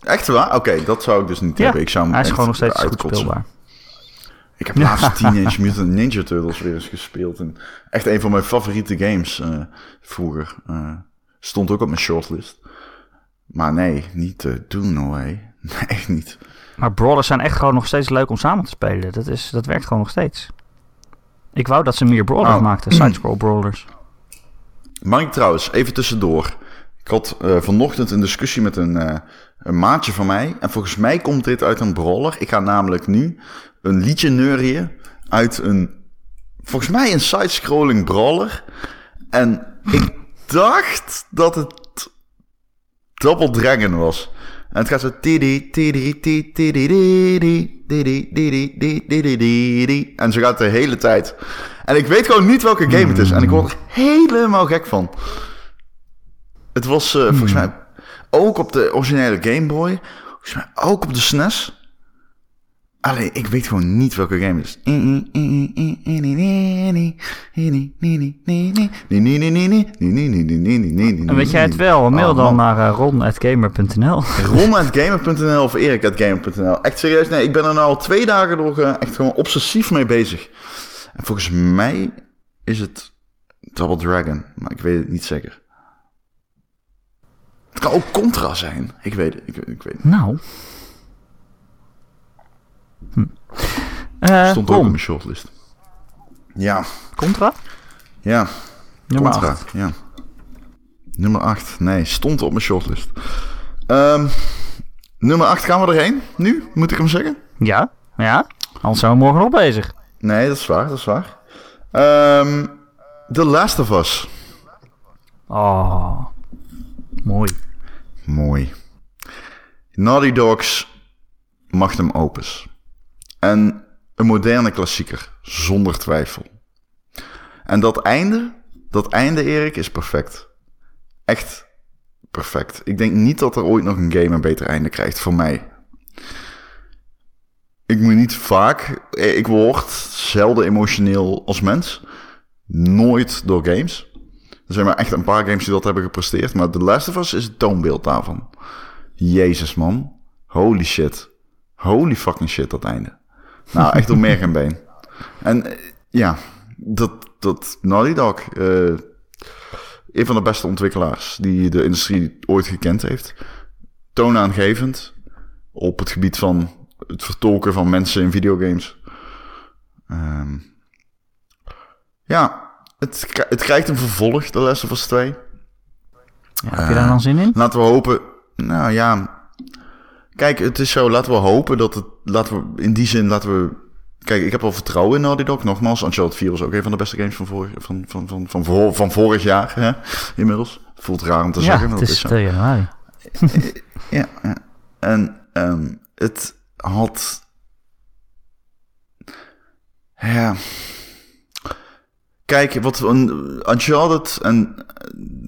Echt waar? Oké, dat zou ik dus niet Ja, hebben. Ik zou hem Hij is gewoon nog steeds goed speelbaar. Ik heb laatst Teenage Mutant Ninja Turtles weer eens gespeeld. En echt een van mijn favoriete games eh, vroeger. Stond ook op mijn shortlist. Maar nee, niet te doen, way. Nee, echt niet. Maar brawlers zijn echt gewoon nog steeds leuk om samen te spelen. Dat, is, dat werkt gewoon nog steeds. Ik wou dat ze meer brawlers Oh. maakten, sidescroll brawlers. Ik trouwens, even tussendoor. Ik had eh, vanochtend een discussie met een, eh, een maatje van mij. En volgens mij komt dit uit een brawler. Ik ga namelijk nu een liedje neurien uit een... Volgens mij een side-scrolling brawler. En ik dacht dat het Double Dragon was. En het gaat zo... En zo gaat de hele tijd. En ik weet gewoon niet welke game het is. En ik word er helemaal gek van. Het was eh, volgens mij ook op de originele Game Boy. Volgens mij ook op de SNES. Alleen, ik weet gewoon niet welke game het is. En weet jij het wel? Mail Oh, dan naar uh, ron.gamer.nl. Ron.gamer.nl of erik.gamer.nl. Echt serieus, nee, ik ben er nou al twee dagen door eh, echt gewoon obsessief mee bezig. En volgens mij is het Double Dragon, maar ik weet het niet zeker. Het kan ook Contra zijn. Ik weet het, ik, weet- ik weet het. Nou. Eh, Stond ook op mijn shortlist. Ja, Contra? ja. Nummer Contra, 8. ja. Nummer 8, nee, stond op mijn shortlist. Ehm, nummer 8 gaan we erheen, nu, moet ik hem zeggen? Ja, ja. Anders zijn we morgen nog bezig. Nee, dat is waar, dat is waar. Ehm The Last of Us. Oh, mooi. Mooi. Naughty Dogs magnum opus. En een moderne klassieker, zonder twijfel. En dat einde, dat einde Erik, is perfect. Echt perfect. Ik denk niet dat er ooit nog een game een beter einde krijgt, voor mij. Ik moet niet vaak, eh, ik word zelden emotioneel als mens. Nooit door games. Er zijn maar echt een paar games die dat hebben gepresteerd. Maar The Last of Us is het toonbeeld daarvan. Jezus, man. Holy shit. Holy fucking shit, dat einde. Nou, echt door meer geen been. En eh, ja, dat, dat Naughty Dog... eh, een van de beste ontwikkelaars die de industrie ooit gekend heeft. Toonaangevend op het gebied van het vertolken van mensen in videogames. Ehm, ja, het, het krijgt een vervolg, The Last of Us 2. Ja, heb je daar dan zin in? Laten we hopen. Nou ja. Kijk, het is zo. Laten we hopen dat het. Laten we in die zin. Laten we. Kijk, ik heb wel vertrouwen in Naughty Dog. Nogmaals, Uncharted 4 was ook een van de beste games van vorig, van, van, van, van, voor- van vorig jaar. Hè, inmiddels. Voelt raar om te Ja, zeggen. maar het dat is is zo. 2 januari. Ja, ja. En ehm, het had. Ja. Kijk, wat een Uncharted en eh,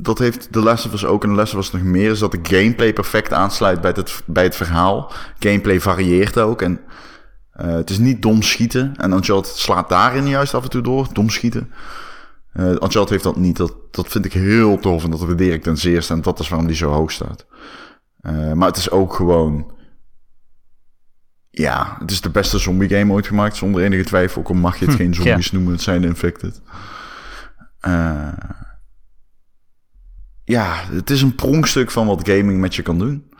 dat heeft Last of Us ook en Last of Us nog meer, is dat de gameplay perfect aansluit bij het, bij het verhaal. Gameplay varieert ook en eh, het is niet dom schieten. En Uncharted slaat daarin juist af en toe door, dom schieten. Uncharted heeft dat niet. Dat, dat vind ik heel tof en dat waardeer ik ten zeerste. En dat is waarom die zo hoog staat. Maar het is ook gewoon. Ja, het is de beste zombie game ooit gemaakt, zonder enige twijfel. Ook al mag je het Hm, geen zombies ja. noemen, het zijn infected. Eh, ja, het is een pronkstuk van wat gaming met je kan doen.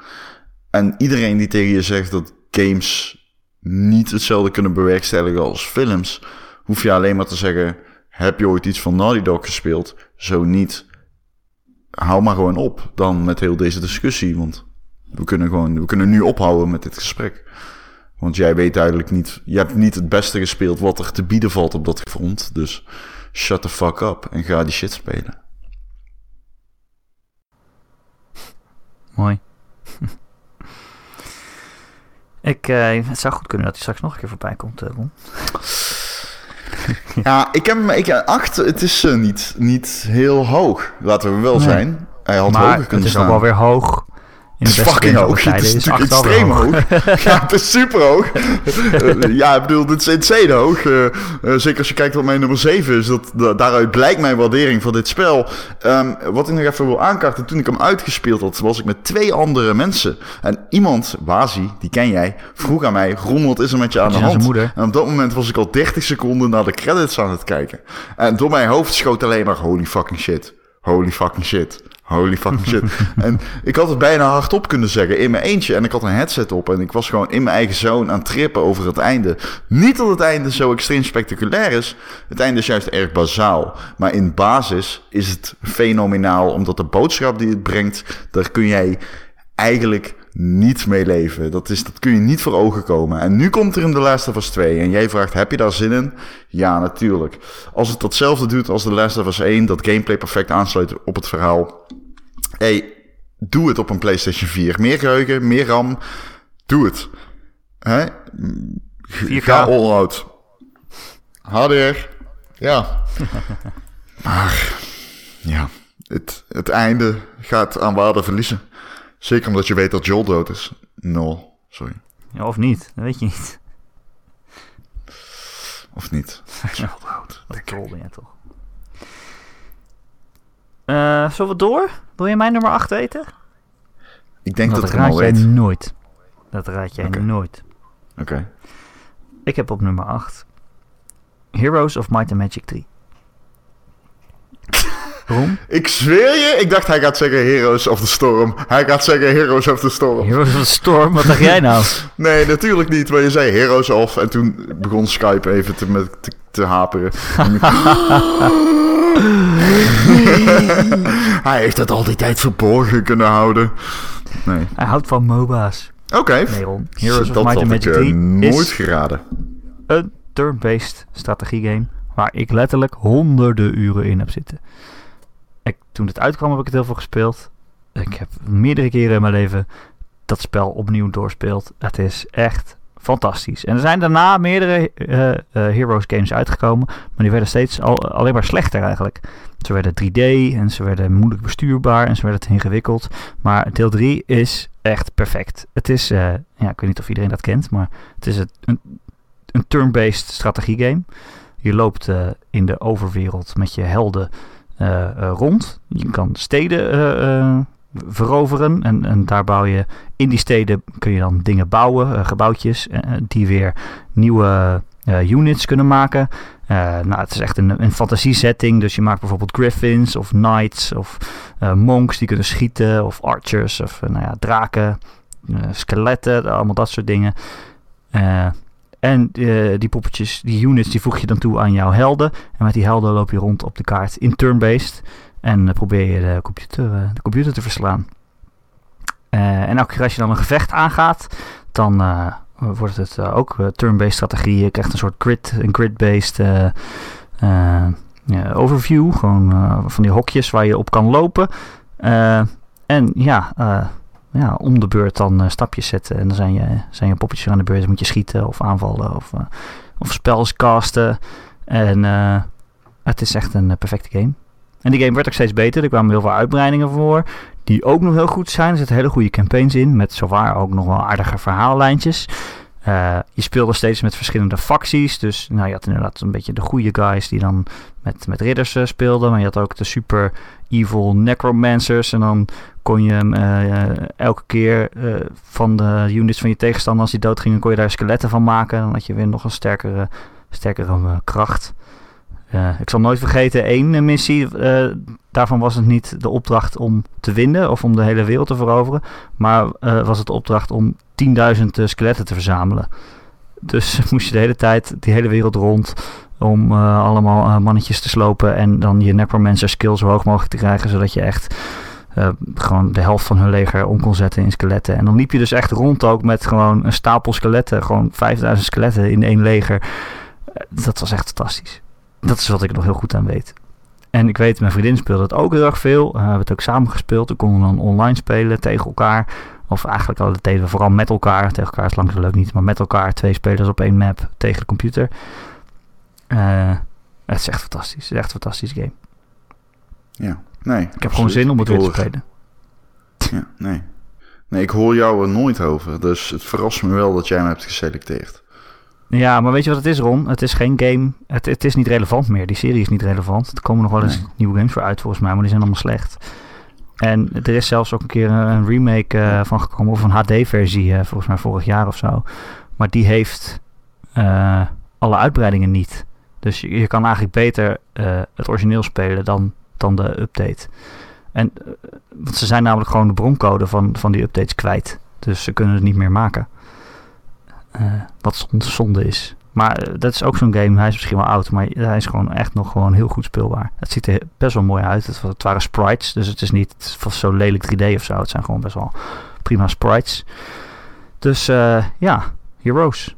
En iedereen die tegen je zegt dat games niet hetzelfde kunnen bewerkstelligen als films, hoef je alleen maar te zeggen: heb je ooit iets van Naughty Dog gespeeld? Zo niet. Hou maar gewoon op dan met heel deze discussie, want we kunnen gewoon, we kunnen nu ophouden met dit gesprek. Want jij weet duidelijk niet, je hebt niet het beste gespeeld wat er te bieden valt op dat front. Dus shut the fuck up en ga die shit spelen. Mooi. ik, uh, het zou goed kunnen dat hij straks nog een keer voorbij komt, uh, Ron. ja, ik heb hem... Ik, acht, het is uh, niet, niet heel hoog, laten we wel nee. zijn. Hij had maar hoger kunnen het is staan. ook wel weer hoog. Het is fucking hoog. Het is, natuurlijk extreem hoog. ja, het is super hoog. ja, ik bedoel, dit is insane hoog. Uh, uh, zeker als je kijkt wat mijn nummer 7 is. Dat, daaruit blijkt mijn waardering van dit spel. Um, wat ik nog even wil aankaarten. Toen ik hem uitgespeeld had, was ik met twee andere mensen. En iemand, Wazi, die ken jij, vroeg aan mij... Ron, wat is er met je aan de hand? Moeder. En op dat moment was ik al 30 seconden naar de credits aan het kijken. En door mijn hoofd schoot alleen maar... Holy fucking shit. Holy fucking shit. Holy fucking shit. en ik had het bijna hardop kunnen zeggen in mijn eentje. En ik had een headset op. En ik was gewoon in mijn eigen zone aan het trippen over het einde. Niet dat het einde zo extreem spectaculair is. Het einde is juist erg bazaal. Maar in basis is het fenomenaal. Omdat de boodschap die het brengt. Daar kun jij eigenlijk niet mee leven. Dat, is, dat kun je niet voor ogen komen. En nu komt er in The Last of Us 2. En jij vraagt, heb je daar zin in? Ja, natuurlijk. Als het datzelfde doet als The Last of Us 1... dat gameplay perfect aansluit op het verhaal... hey, doe het op een PlayStation 4. Meer geheugen, meer RAM. Doe het. Hè? 4K. Ga all-out. HDR. Ja. maar, ja... Het, het einde gaat aan waarde verliezen. Zeker omdat je weet dat Joel dood is. No, sorry. Ja, of niet, dat weet je niet. Of niet. Joel dood. Dat trolde je toch. Uh, zullen we door? Wil je mijn nummer 8 weten? Ik denk dat, dat ik hem al jij weet. nooit. Dat raad jij nooit. Oké. Ik heb op nummer 8 Heroes of Might and Magic 3. Waarom? Ik zweer je, ik dacht hij gaat zeggen Heroes of the Storm. Hij gaat zeggen Heroes of the Storm. Heroes of the Storm, wat dacht jij nou? Nee, natuurlijk niet. Maar je zei Heroes of en toen begon Skype even te, met, te, te haperen. hij heeft het al die tijd verborgen kunnen houden. Nee. Hij houdt van MOBA's. Oké. Nee, Ron. Heroes of dat Might and ik Magic eh, 3 nooit is geraden. een turn-based strategiegame waar ik letterlijk honderden uren in heb zitten. Toen het uitkwam heb ik het heel veel gespeeld. Ik heb meerdere keren in mijn leven dat spel opnieuw doorspeeld. Het is echt fantastisch. En er zijn daarna meerdere eh, eh, Heroes games uitgekomen, maar die werden steeds al, alleen maar slechter eigenlijk. Ze werden 3D en ze werden moeilijk bestuurbaar en ze werden ingewikkeld. Maar deel 3 is echt perfect. Het is, eh, ja, ik weet niet of iedereen dat kent, maar het is een, een turn-based strategiegame. Je loopt in de overwereld met je helden rond. Je kan steden eh, eh, veroveren en, en daar bouw je in die steden kun je dan dingen bouwen, eh, gebouwtjes eh, die weer nieuwe eh, units kunnen maken. Eh, nou, het is echt een, een fantasiesetting, dus je maakt bijvoorbeeld griffins of knights of eh, monks die kunnen schieten of archers of eh, nou ja, draken, eh, skeletten, allemaal dat soort dingen. En eh, die poppetjes, die units, die voeg je dan toe aan jouw helden. En met die helden loop je rond op de kaart in turn-based. En eh, probeer je de computer, eh, de computer te verslaan. En elke keer als je dan een gevecht aangaat, dan wordt het ook turn-based strategie. Je krijgt een soort grid, een grid-based overview. Gewoon van die hokjes waar je op kan lopen. En ja, ja, om de beurt dan eh, stapjes zetten. En dan zijn je, zijn je poppetjes aan de beurt. Dan moet je schieten of aanvallen of, eh, of spells casten. En eh, het is echt een perfecte game. En die game werd ook steeds beter. Er kwamen heel veel uitbreidingen voor. Die ook nog heel goed zijn. Er zitten hele goede campaigns in. Met zowaar ook nog wel aardige verhaallijntjes. Eh, je speelde steeds met verschillende facties. Dus nou, je had inderdaad een beetje de goede guys die dan met, met ridders eh, speelden. Maar je had ook de super evil necromancers. En dan kon je hem eh, elke keer van de units van je tegenstander, als die doodgingen, kon je daar skeletten van maken. Dan had je weer nog een sterkere, sterkere kracht. Eh, ik zal nooit vergeten, één eh, missie, eh, daarvan was het niet de opdracht om te winnen of om de hele wereld te veroveren. Maar was het de opdracht om 10.000 eh, skeletten te verzamelen. Dus moest je de hele tijd die hele wereld rond om allemaal mannetjes te slopen en dan je necromancer skill zo hoog mogelijk te krijgen, zodat je echt gewoon de helft van hun leger om kon zetten in skeletten. En dan liep je dus echt rond ook met gewoon een stapel skeletten, gewoon 5000 skeletten in één leger. Dat was echt fantastisch. Dat is wat ik nog heel goed aan weet. En ik weet, mijn vriendin speelde het ook heel erg veel. we hebben het ook samen gespeeld. We konden dan online spelen tegen elkaar. Of eigenlijk al deden we vooral met elkaar. Tegen elkaar is lang zo leuk niet. Maar met elkaar twee spelers op één map tegen de computer. het is echt fantastisch. Het is echt een fantastische game. Ja, nee. Ik heb gewoon zin om het weer te spelen. Ja, nee. Nee, ik hoor jou er nooit over. Dus het verrast me wel dat jij me hebt geselecteerd. Ja, maar weet je wat het is, Ron? Het is geen game. Het, het is niet relevant meer. Die serie is niet relevant. Er komen nog wel eens nieuwe games voor uit, volgens mij, maar die zijn allemaal slecht. En er is zelfs ook een keer een remake uh, van gekomen, of een HD-versie, uh, volgens mij vorig jaar of zo. Maar die heeft uh, alle uitbreidingen niet. Dus je, je kan eigenlijk beter het origineel spelen dan, dan de update. En, want ze zijn namelijk gewoon de broncode van, van die updates kwijt. Dus ze kunnen het niet meer maken. Uh, wat zonde is. Maar uh, dat is ook zo'n game. Hij is misschien wel oud, maar hij is gewoon echt nog gewoon heel goed speelbaar. Het ziet er best wel mooi uit. Het, het waren sprites, dus het is niet zo lelijk 3D of zo. Het zijn gewoon best wel prima sprites. Dus uh, ja, Heroes.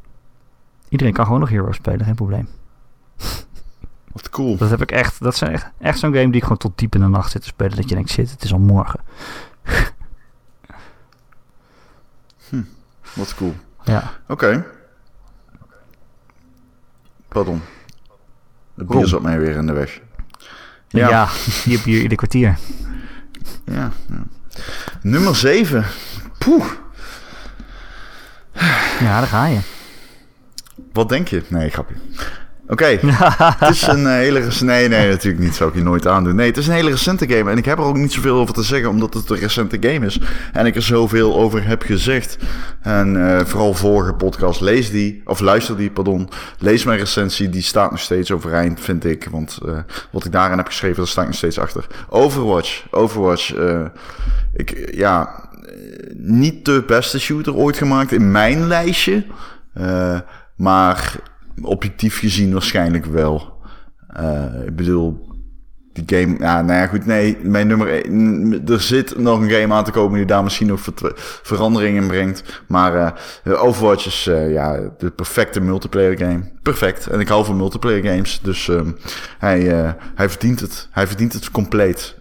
Iedereen kan gewoon nog Heroes spelen, geen probleem. Wat cool. Dat heb ik echt. Dat is echt, echt zo'n game die ik gewoon tot diep in de nacht zit te spelen. Dat je denkt, shit, het is al morgen. hm, wat cool. Ja. Oké. Okay. Pardon. Het bier zat mij weer in de weg. Ja, ja je ieder kwartier. Ja, ja. Nummer 7. Poeh. Ja, daar ga je. Wat denk je? Nee, grapje. Oké, het is een uh, hele recente... Nee, nee, natuurlijk niet. Zou ik je nooit aandoen. Nee, het is een hele recente game. En ik heb er ook niet zoveel over te zeggen, omdat het een recente game is. En ik er zoveel over heb gezegd. En uh, vooral vorige podcast, lees die, of luister die, pardon. Lees mijn recensie, die staat nog steeds overeind, vind ik. Want uh, wat ik daarin heb geschreven, daar sta ik nog steeds achter. Overwatch, Overwatch. ik, ja, niet de beste shooter ooit gemaakt in mijn lijstje. maar objectief gezien waarschijnlijk wel. Uh, ik bedoel, die game, ja, nou ja, goed, nee, mijn nummer 1, er zit nog een game aan te komen die daar misschien nog verandering in brengt. Maar uh, Overwatch is uh, ja, de perfecte multiplayer game. Perfect. En ik hou van multiplayer games, dus um, hij, hij verdient het. Hij verdient het compleet.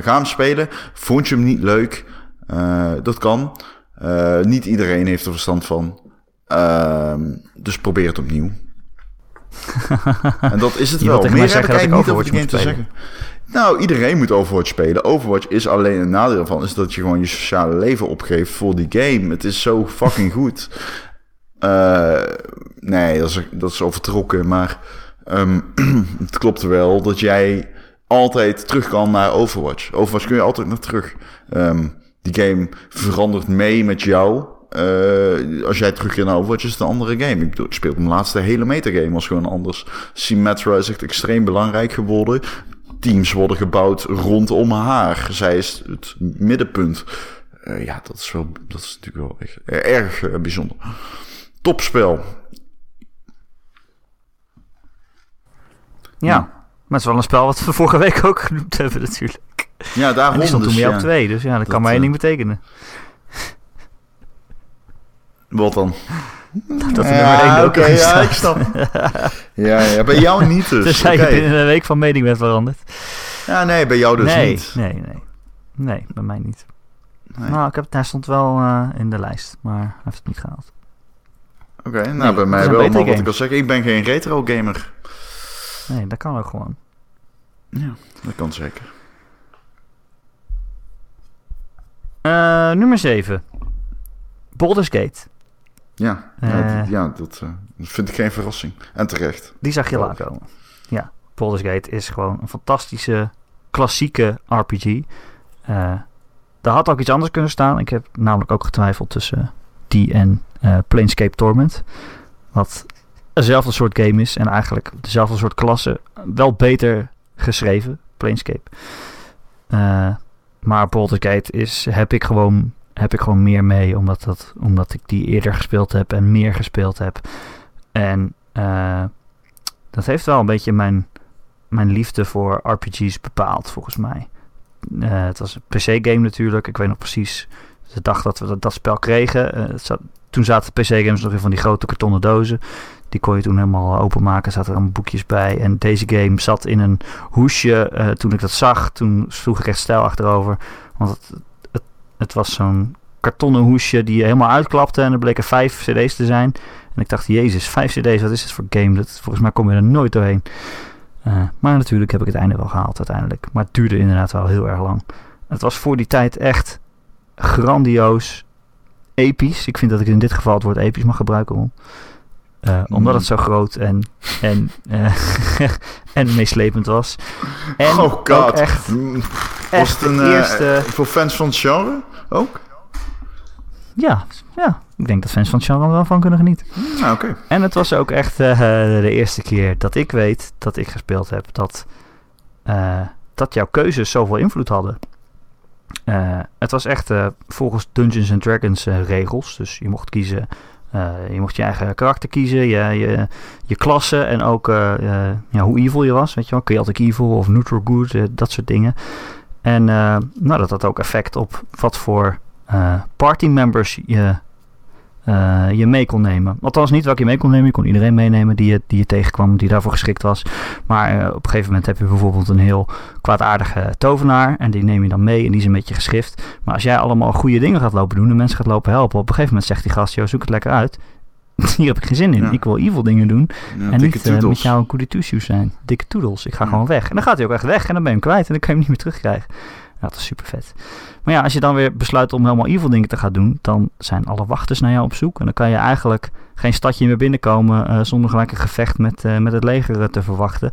ga hem spelen. Vond je hem niet leuk? dat kan. niet iedereen heeft er verstand van. Uh, dus probeer het opnieuw. en dat is het wel. Meer heb ik eigenlijk niet over de game te zeggen. Nou, iedereen moet Overwatch spelen. Overwatch is alleen een nadeel van... is dat je gewoon je sociale leven opgeeft voor die game. Het is zo fucking goed. Uh, nee, dat is, dat is overtrokken. Maar um, het klopt wel dat jij altijd terug kan naar Overwatch. Overwatch kun je altijd naar terug. Um, die game verandert mee met jou. Uh, als jij terugkeert naar Overwatch is het een andere game. Ik, bedoel, ik de laatste hele metagame was gewoon anders. Symmetra is echt extreem belangrijk geworden. Teams worden gebouwd rondom haar. Zij is het middenpunt. Uh, ja, dat is, wel, dat is natuurlijk wel echt, erg uh, bijzonder. Topspel. Ja, maar het is wel een spel wat we vorige week ook genoemd hebben natuurlijk. Ja, daarom. En die stond dus, toen ja. op twee, dus ja, dat, dat kan maar één ding betekenen. Wat dan? Dat ja, nummer 1 ook okay, ja, ik snap. ja, ja, bij jou niet dus. Dus okay. je binnen een week van mening bent veranderd. Ja, nee, bij jou dus nee, niet. Nee, nee. Nee, bij mij niet. Nee. Nou, ik heb, hij stond wel uh, in de lijst, maar hij heeft het niet gehaald. Oké, okay, nou nee, bij mij wel, maar wat ik al zeg, ik ben geen retro gamer. Nee, dat kan ook gewoon. Ja, dat kan zeker. Uh, nummer 7. Baldur's Gate. Ja, uh, ja, die, ja dat, uh, vind ik geen verrassing. En terecht. Die zag je oh. aankomen. Ja, Baldur's Gate is gewoon een fantastische, klassieke RPG. Uh, daar had ook iets anders kunnen staan. Ik heb namelijk ook getwijfeld tussen die en Planescape Torment. Wat eenzelfde soort game is en eigenlijk dezelfde soort klasse. Wel beter geschreven, Planescape. maar Baldur's Gate is, heb ik gewoon heb ik gewoon meer mee, omdat, dat, omdat ik die eerder gespeeld heb en meer gespeeld heb. En uh, dat heeft wel een beetje mijn, mijn liefde voor RPG's bepaald, volgens mij. Uh, het was een PC-game natuurlijk. Ik weet nog precies de dag dat we dat, dat spel kregen. Zat, toen zaten PC-games nog in van die grote kartonnen dozen. Die kon je toen helemaal openmaken. Zaten er allemaal boekjes bij. En deze game zat in een hoesje. Eh, toen ik dat zag, toen sloeg ik echt stijl achterover. Want het, het, was zo'n kartonnen hoesje die je helemaal uitklapte. En er bleken vijf cd's te zijn. En ik dacht, jezus, vijf cd's, wat is dit voor game? Dat, volgens mij kom je er nooit doorheen. Uh, maar natuurlijk heb ik het einde wel gehaald uiteindelijk. Maar het duurde inderdaad wel heel erg lang. Het was voor die tijd echt grandioos, episch. Ik vind dat ik in dit geval het woord episch mag gebruiken. Om. Uh, omdat het zo groot en, en, uh, en meeslepend was. En oh god. Echt, was het een eerste... voor fans van het genre ook? Ja, ja, ik denk dat fans van het genre wel van kunnen genieten. Ah, oké. En het was ook echt uh, de eerste keer dat ik weet dat ik gespeeld heb dat, uh, dat jouw keuzes zoveel invloed hadden. Uh, het was echt volgens Dungeons and Dragons regels. Dus je mocht kiezen, je mocht je eigen karakter kiezen, je, je, je klasse en ook ja, hoe evil je was. Weet je wel, kun je altijd evil of neutral good, dat soort dingen. En nou, dat had ook effect op wat voor uh, party members je, uh, je mee kon nemen. Althans niet welke je mee kon nemen. Je kon iedereen meenemen die je, die je tegenkwam, die daarvoor geschikt was. Maar uh, op een gegeven moment heb je bijvoorbeeld een heel kwaadaardige tovenaar. En die neem je dan mee en die is een beetje geschift. Maar als jij allemaal goede dingen gaat lopen doen en mensen gaat lopen helpen. Op een gegeven moment zegt die gast, joh, zoek het lekker uit. Hier heb ik geen zin in. Ja. Ik wil evil dingen doen. Ja, en niet uh, met jou een two zijn. Dikke toedels. Ik ga ja. gewoon weg. En dan gaat hij ook echt weg. En dan ben je hem kwijt. En dan kan je hem niet meer terugkrijgen. Ja, dat is super vet. Maar ja, als je dan weer besluit om helemaal evil dingen te gaan doen, dan zijn alle wachters naar jou op zoek. En dan kan je eigenlijk geen stadje meer binnenkomen uh, zonder gelijk een gevecht met, uh, met het leger te verwachten.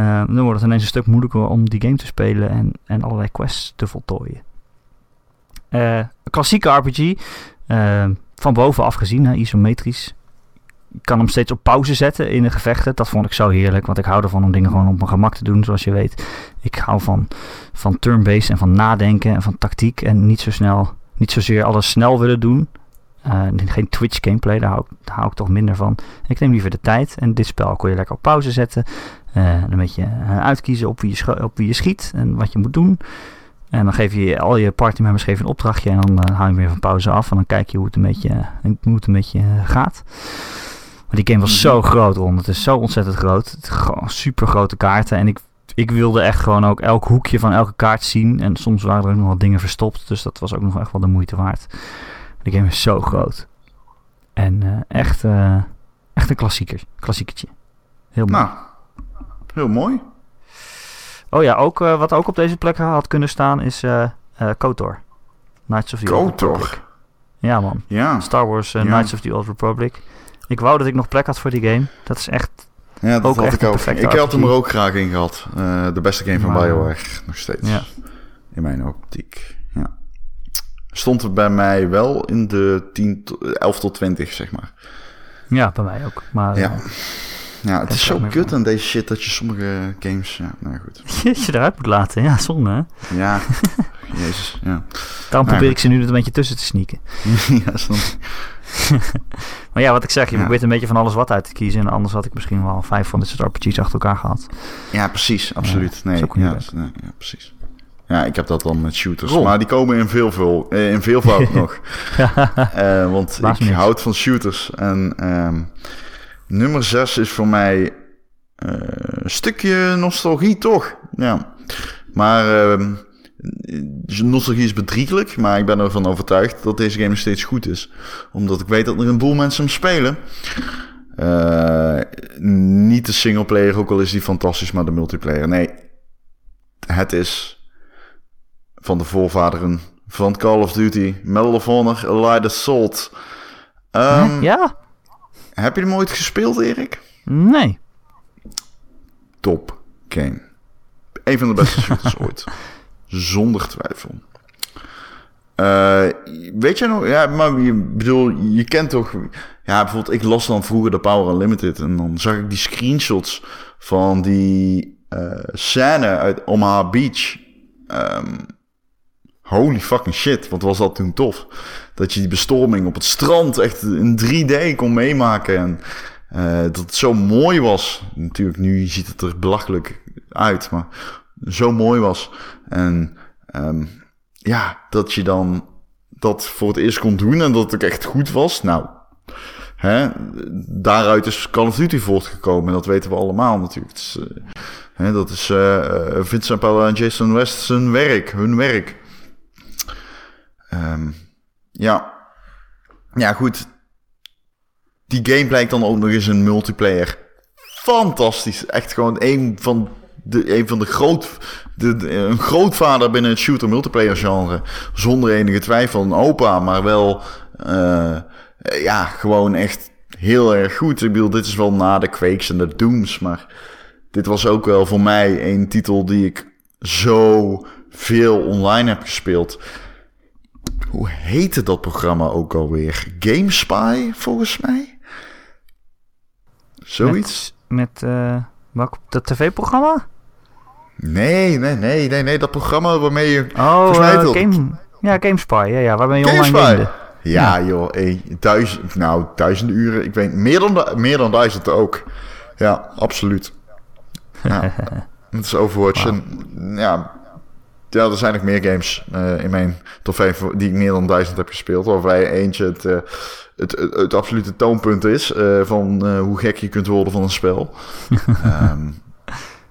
Uh, dan wordt het ineens een stuk moeilijker om die game te spelen en, en allerlei quests te voltooien. klassieke RPG, van bovenaf gezien, isometrisch ik kan hem steeds op pauze zetten in de gevechten. Dat vond ik zo heerlijk, want ik hou ervan om dingen gewoon op mijn gemak te doen, zoals je weet. Ik hou van, van turn-based en van nadenken en van tactiek en niet zo snel, niet zozeer alles snel willen doen. Uh, geen Twitch gameplay, daar hou, ik, daar hou ik toch minder van. Ik neem liever de tijd en dit spel kon je lekker op pauze zetten. Uh, een beetje uh, uitkiezen op wie, je op wie je schiet en wat je moet doen. En dan geef je al je partymembers een opdrachtje en dan hou je weer van pauze af. En dan kijk je hoe het een beetje, hoe het een beetje gaat. Maar die game was mhm. zo groot, Ron. Het is zo ontzettend groot. Het gewoon super grote kaarten. En ik, ik wilde echt gewoon ook elk hoekje van elke kaart zien. En soms waren er ook nog wat dingen verstopt. Dus dat was ook nog echt wel de moeite waard. De game is zo groot. En uh, echt, uh, echt een klassieker. Klassiekertje. Heel mooi. Nou, heel mooi. Oh ja, ook, uh, wat ook op deze plek had kunnen staan is KOTOR. Knights of the KOTOR. Old Republic. Ja man. Ja. Star Wars ja. Knights of the Old Republic. Ik wou dat ik nog plek had voor die game. Dat is echt. Ja, dat ook had ik ook. Ik had hem er ook graag in gehad. De beste game van maar, BioWare, nog steeds. Ja. In mijn optiek. Ja. Stond er bij mij wel in de 10, 11 tot 20, zeg maar. Ja, bij mij ook. Maar, ja. Ja, het is zo kut aan deze shit dat je sommige games... Ja, nou goed. je eruit moet laten. Ja, zonde hè? Ja, jezus, ja. Daarom probeer ik ze nu een beetje tussen te sneaken. ja, snap maar ja, wat ik zeg, je ja. probeert een beetje van alles wat uit te kiezen. En anders had ik misschien wel vijf van dit soort RPG's achter elkaar gehad. Ja, precies. Absoluut. nee, ja, ja, precies. Ja, ik heb dat dan met shooters. Maar die komen in veel, veel, eh, in veelvoud nog. uh, want Baas ik houd van shooters. En um, nummer zes is voor mij uh, een stukje nostalgie, toch? Ja. Maar uh, nostalgie is bedrieglijk, maar ik ben ervan overtuigd dat deze game steeds goed is. Omdat ik weet dat er een boel mensen hem spelen. Uh, niet de singleplayer, ook al is die fantastisch, maar de multiplayer. Nee, het is van de voorvaderen van Call of Duty, Medal of Honor, Allied Assault. Um, ja? Heb je hem ooit gespeeld, Erik? Nee. Top game. Een van de beste shooters ooit. Zonder twijfel. Uh, weet je nog, ja, maar je bedoel, je kent toch, ja, bijvoorbeeld, ik las dan vroeger de Power Unlimited en dan zag ik die screenshots van die uh, scène uit Omaha Beach. Um, holy fucking shit, wat was dat toen tof. Dat je die bestorming op het strand echt in 3D kon meemaken en uh, dat het zo mooi was. Natuurlijk, nu ziet het er belachelijk uit, maar zo mooi was. En um, ja, dat je dan dat voor het eerst kon doen en dat het ook echt goed was. Nou, hè, daaruit is Call of Duty voortgekomen. En dat weten we allemaal natuurlijk. Eh, hè, dat is eh, Vincent Paul en Jason West zijn werk, hun werk. Ehm, ja. ja, goed. Die game blijkt dan ook nog eens een multiplayer. Fantastisch. Echt gewoon een van de, een van de groot, de, een grootvader binnen het shooter multiplayer genre. Zonder enige twijfel een opa, maar wel, eh, ja, gewoon echt heel erg goed. Ik bedoel, dit is wel na de Quakes en de Dooms, maar dit was ook wel voor mij een titel die ik zo veel online heb gespeeld. Hoe heette dat programma ook alweer? GameSpy, volgens mij? Zoiets? Met, met eh, welk dat tv-programma? Nee, nee, nee, nee, nee. Dat programma waarmee je... Oh, eh, toch? Game, ja, GameSpy. Ja, ja, waarmee je online GameSpy. gamede. Ja, joh. Hey, duizend, nou, duizenden uren. Ik weet meer dan, meer dan duizend ook. Ja, absoluut. Ja. Het is Overwatch. En, ja, ja, er zijn nog meer games eh, in mijn top 5 die ik meer dan duizend heb gespeeld. Waarbij eentje het, eh, het, het, het absolute toonpunt is eh, van hoe gek je kunt worden van een spel. Ehm,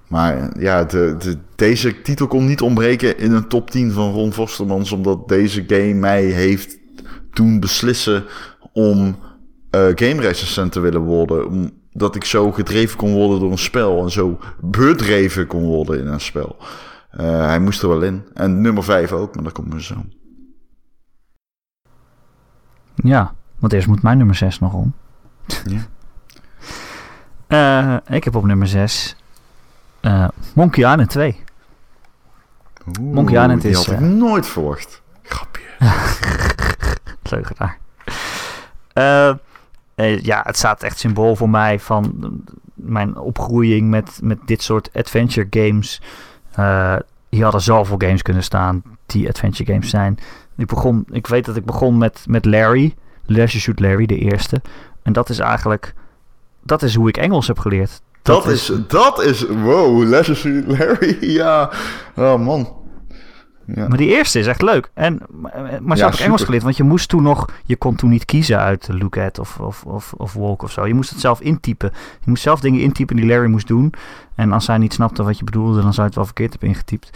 maar ja, de, de, deze titel kon niet ontbreken in een top 10 van Ron Vostermans. Omdat deze game mij heeft doen beslissen om game recensent te willen worden. Omdat ik zo gedreven kon worden door een spel. En zo bedreven kon worden in een spel. Eh, hij moest er wel in. En nummer 5 ook, maar dat komt me zo. Ja, want eerst moet mijn nummer 6 nog om. Ja. Eh, ik heb op nummer 6 eh, Monkey Island 2. Oeh, Monkey Island die is, had ik nooit verwacht. Grapje. Eh, eh, ja, het staat echt symbool voor mij van eh, mijn opgroeiing met, met dit soort adventure games. Eh, hier hadden zoveel games kunnen staan die adventure games zijn. Ik, begon, ik weet dat ik begon met, met Larry, Leisure Shoot Larry, de eerste. En dat is eigenlijk, dat is hoe ik Engels heb geleerd. Dat, is, dat is, wow, Leisure Larry, ja. Oh man. Ja. Maar die eerste is echt leuk. En, maar maar zo Ja, heb ik Engels geleerd. Want je moest toen nog... Je kon toen niet kiezen uit Look At of, of, of, of Walk of zo. Je moest het zelf intypen. Je moest zelf dingen intypen die Larry moest doen. En als hij niet snapte wat je bedoelde... dan zou je het wel verkeerd hebben ingetypt.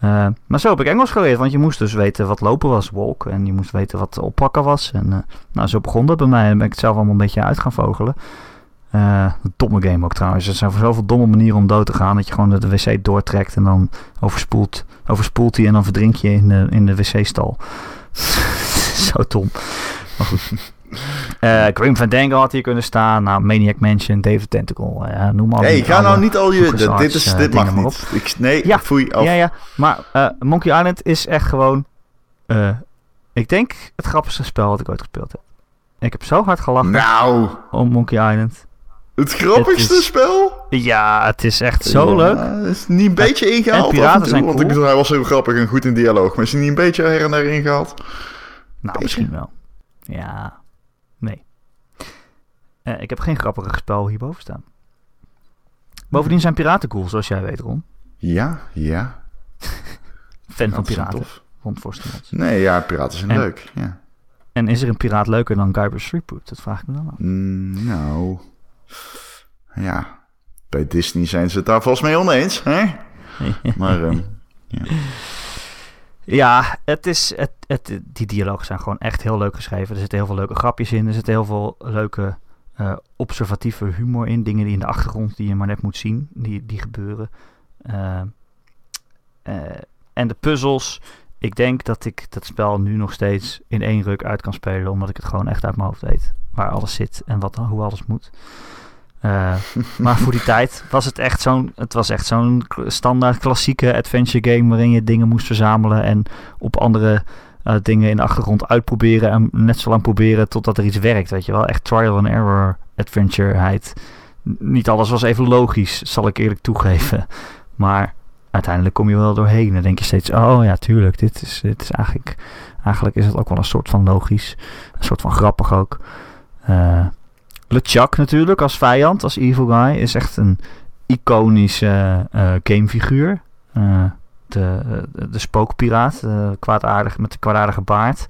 Eh, maar zo heb ik Engels geleerd. Want je moest dus weten wat lopen was, walk. En je moest weten wat oppakken was. En eh, nou, zo begon dat bij mij. En ben ik het zelf allemaal een beetje uit gaan vogelen. Eh, een domme game ook trouwens. Er zijn zoveel domme manieren om dood te gaan. Dat je gewoon de wc doortrekt en dan overspoelt, overspoelt hij en dan verdrink je in de, in de wc-stal. Zo dom. Maar goed. Eh Grim Fandango had hier kunnen staan. Nou, Maniac Mansion, David Tentacle. eh, noem maar. hey, ga nou niet al je... Dit, is, dit mag niet. Ik, nee, Ja. foei af. Ja, ja. Maar Monkey Island is echt gewoon... ik denk het grappigste spel wat ik ooit gespeeld heb. Ik heb zo hard gelachen Nou, om Monkey Island. Het grappigste Het is- spel? Ja, het is echt zo Ja, leuk. Is niet een beetje ingehaald en piraten toe? zijn Want ik bedoel, hij was heel grappig en goed in dialoog. Maar is hij niet een beetje her en der ingehaald? Nou, Beetje. misschien wel. Ja, nee. Eh, ik heb geen grappige spel hierboven staan. Bovendien zijn piraten cool, zoals jij weet, Ron. Ja, ja. Fan van wel piraten, tof. rond. Nee, ja, piraten zijn En- leuk. Ja. En is er een piraat leuker dan Guybrush Threepwood? Dat vraag ik me dan af. Mm, nou, ja. Bij Disney zijn ze het daar volgens mij oneens, hè? Maar, ehm, Ja, het is, het, het, die dialogen zijn gewoon echt heel leuk geschreven. Er zitten heel veel leuke grapjes in. Er zitten heel veel leuke eh, observatieve humor in. Dingen die in de achtergrond die je maar net moet zien, die, die gebeuren. Eh, eh, en de puzzels. Ik denk dat ik dat spel nu nog steeds in één ruk uit kan spelen. Omdat ik het gewoon echt uit mijn hoofd weet. Waar alles zit en wat, hoe alles moet. Eh, maar voor die tijd was het echt zo'n... Het was echt zo'n standaard klassieke adventure game... waarin je dingen moest verzamelen... en op andere eh, dingen in de achtergrond uitproberen... en net zo lang proberen totdat er iets werkt, weet je wel. Echt trial and error adventureheid. Niet alles was even logisch, zal ik eerlijk toegeven. Maar uiteindelijk kom je wel doorheen. Dan denk je steeds... oh ja, tuurlijk, dit is, dit is eigenlijk... Eigenlijk is het ook wel een soort van logisch. Een soort van grappig ook. Eh LeChuck natuurlijk als vijand, als evil guy, is echt een iconische eh, gamefiguur. Eh, de, de, de spookpiraat, eh, kwaadaardig, met de kwaadaardige baard.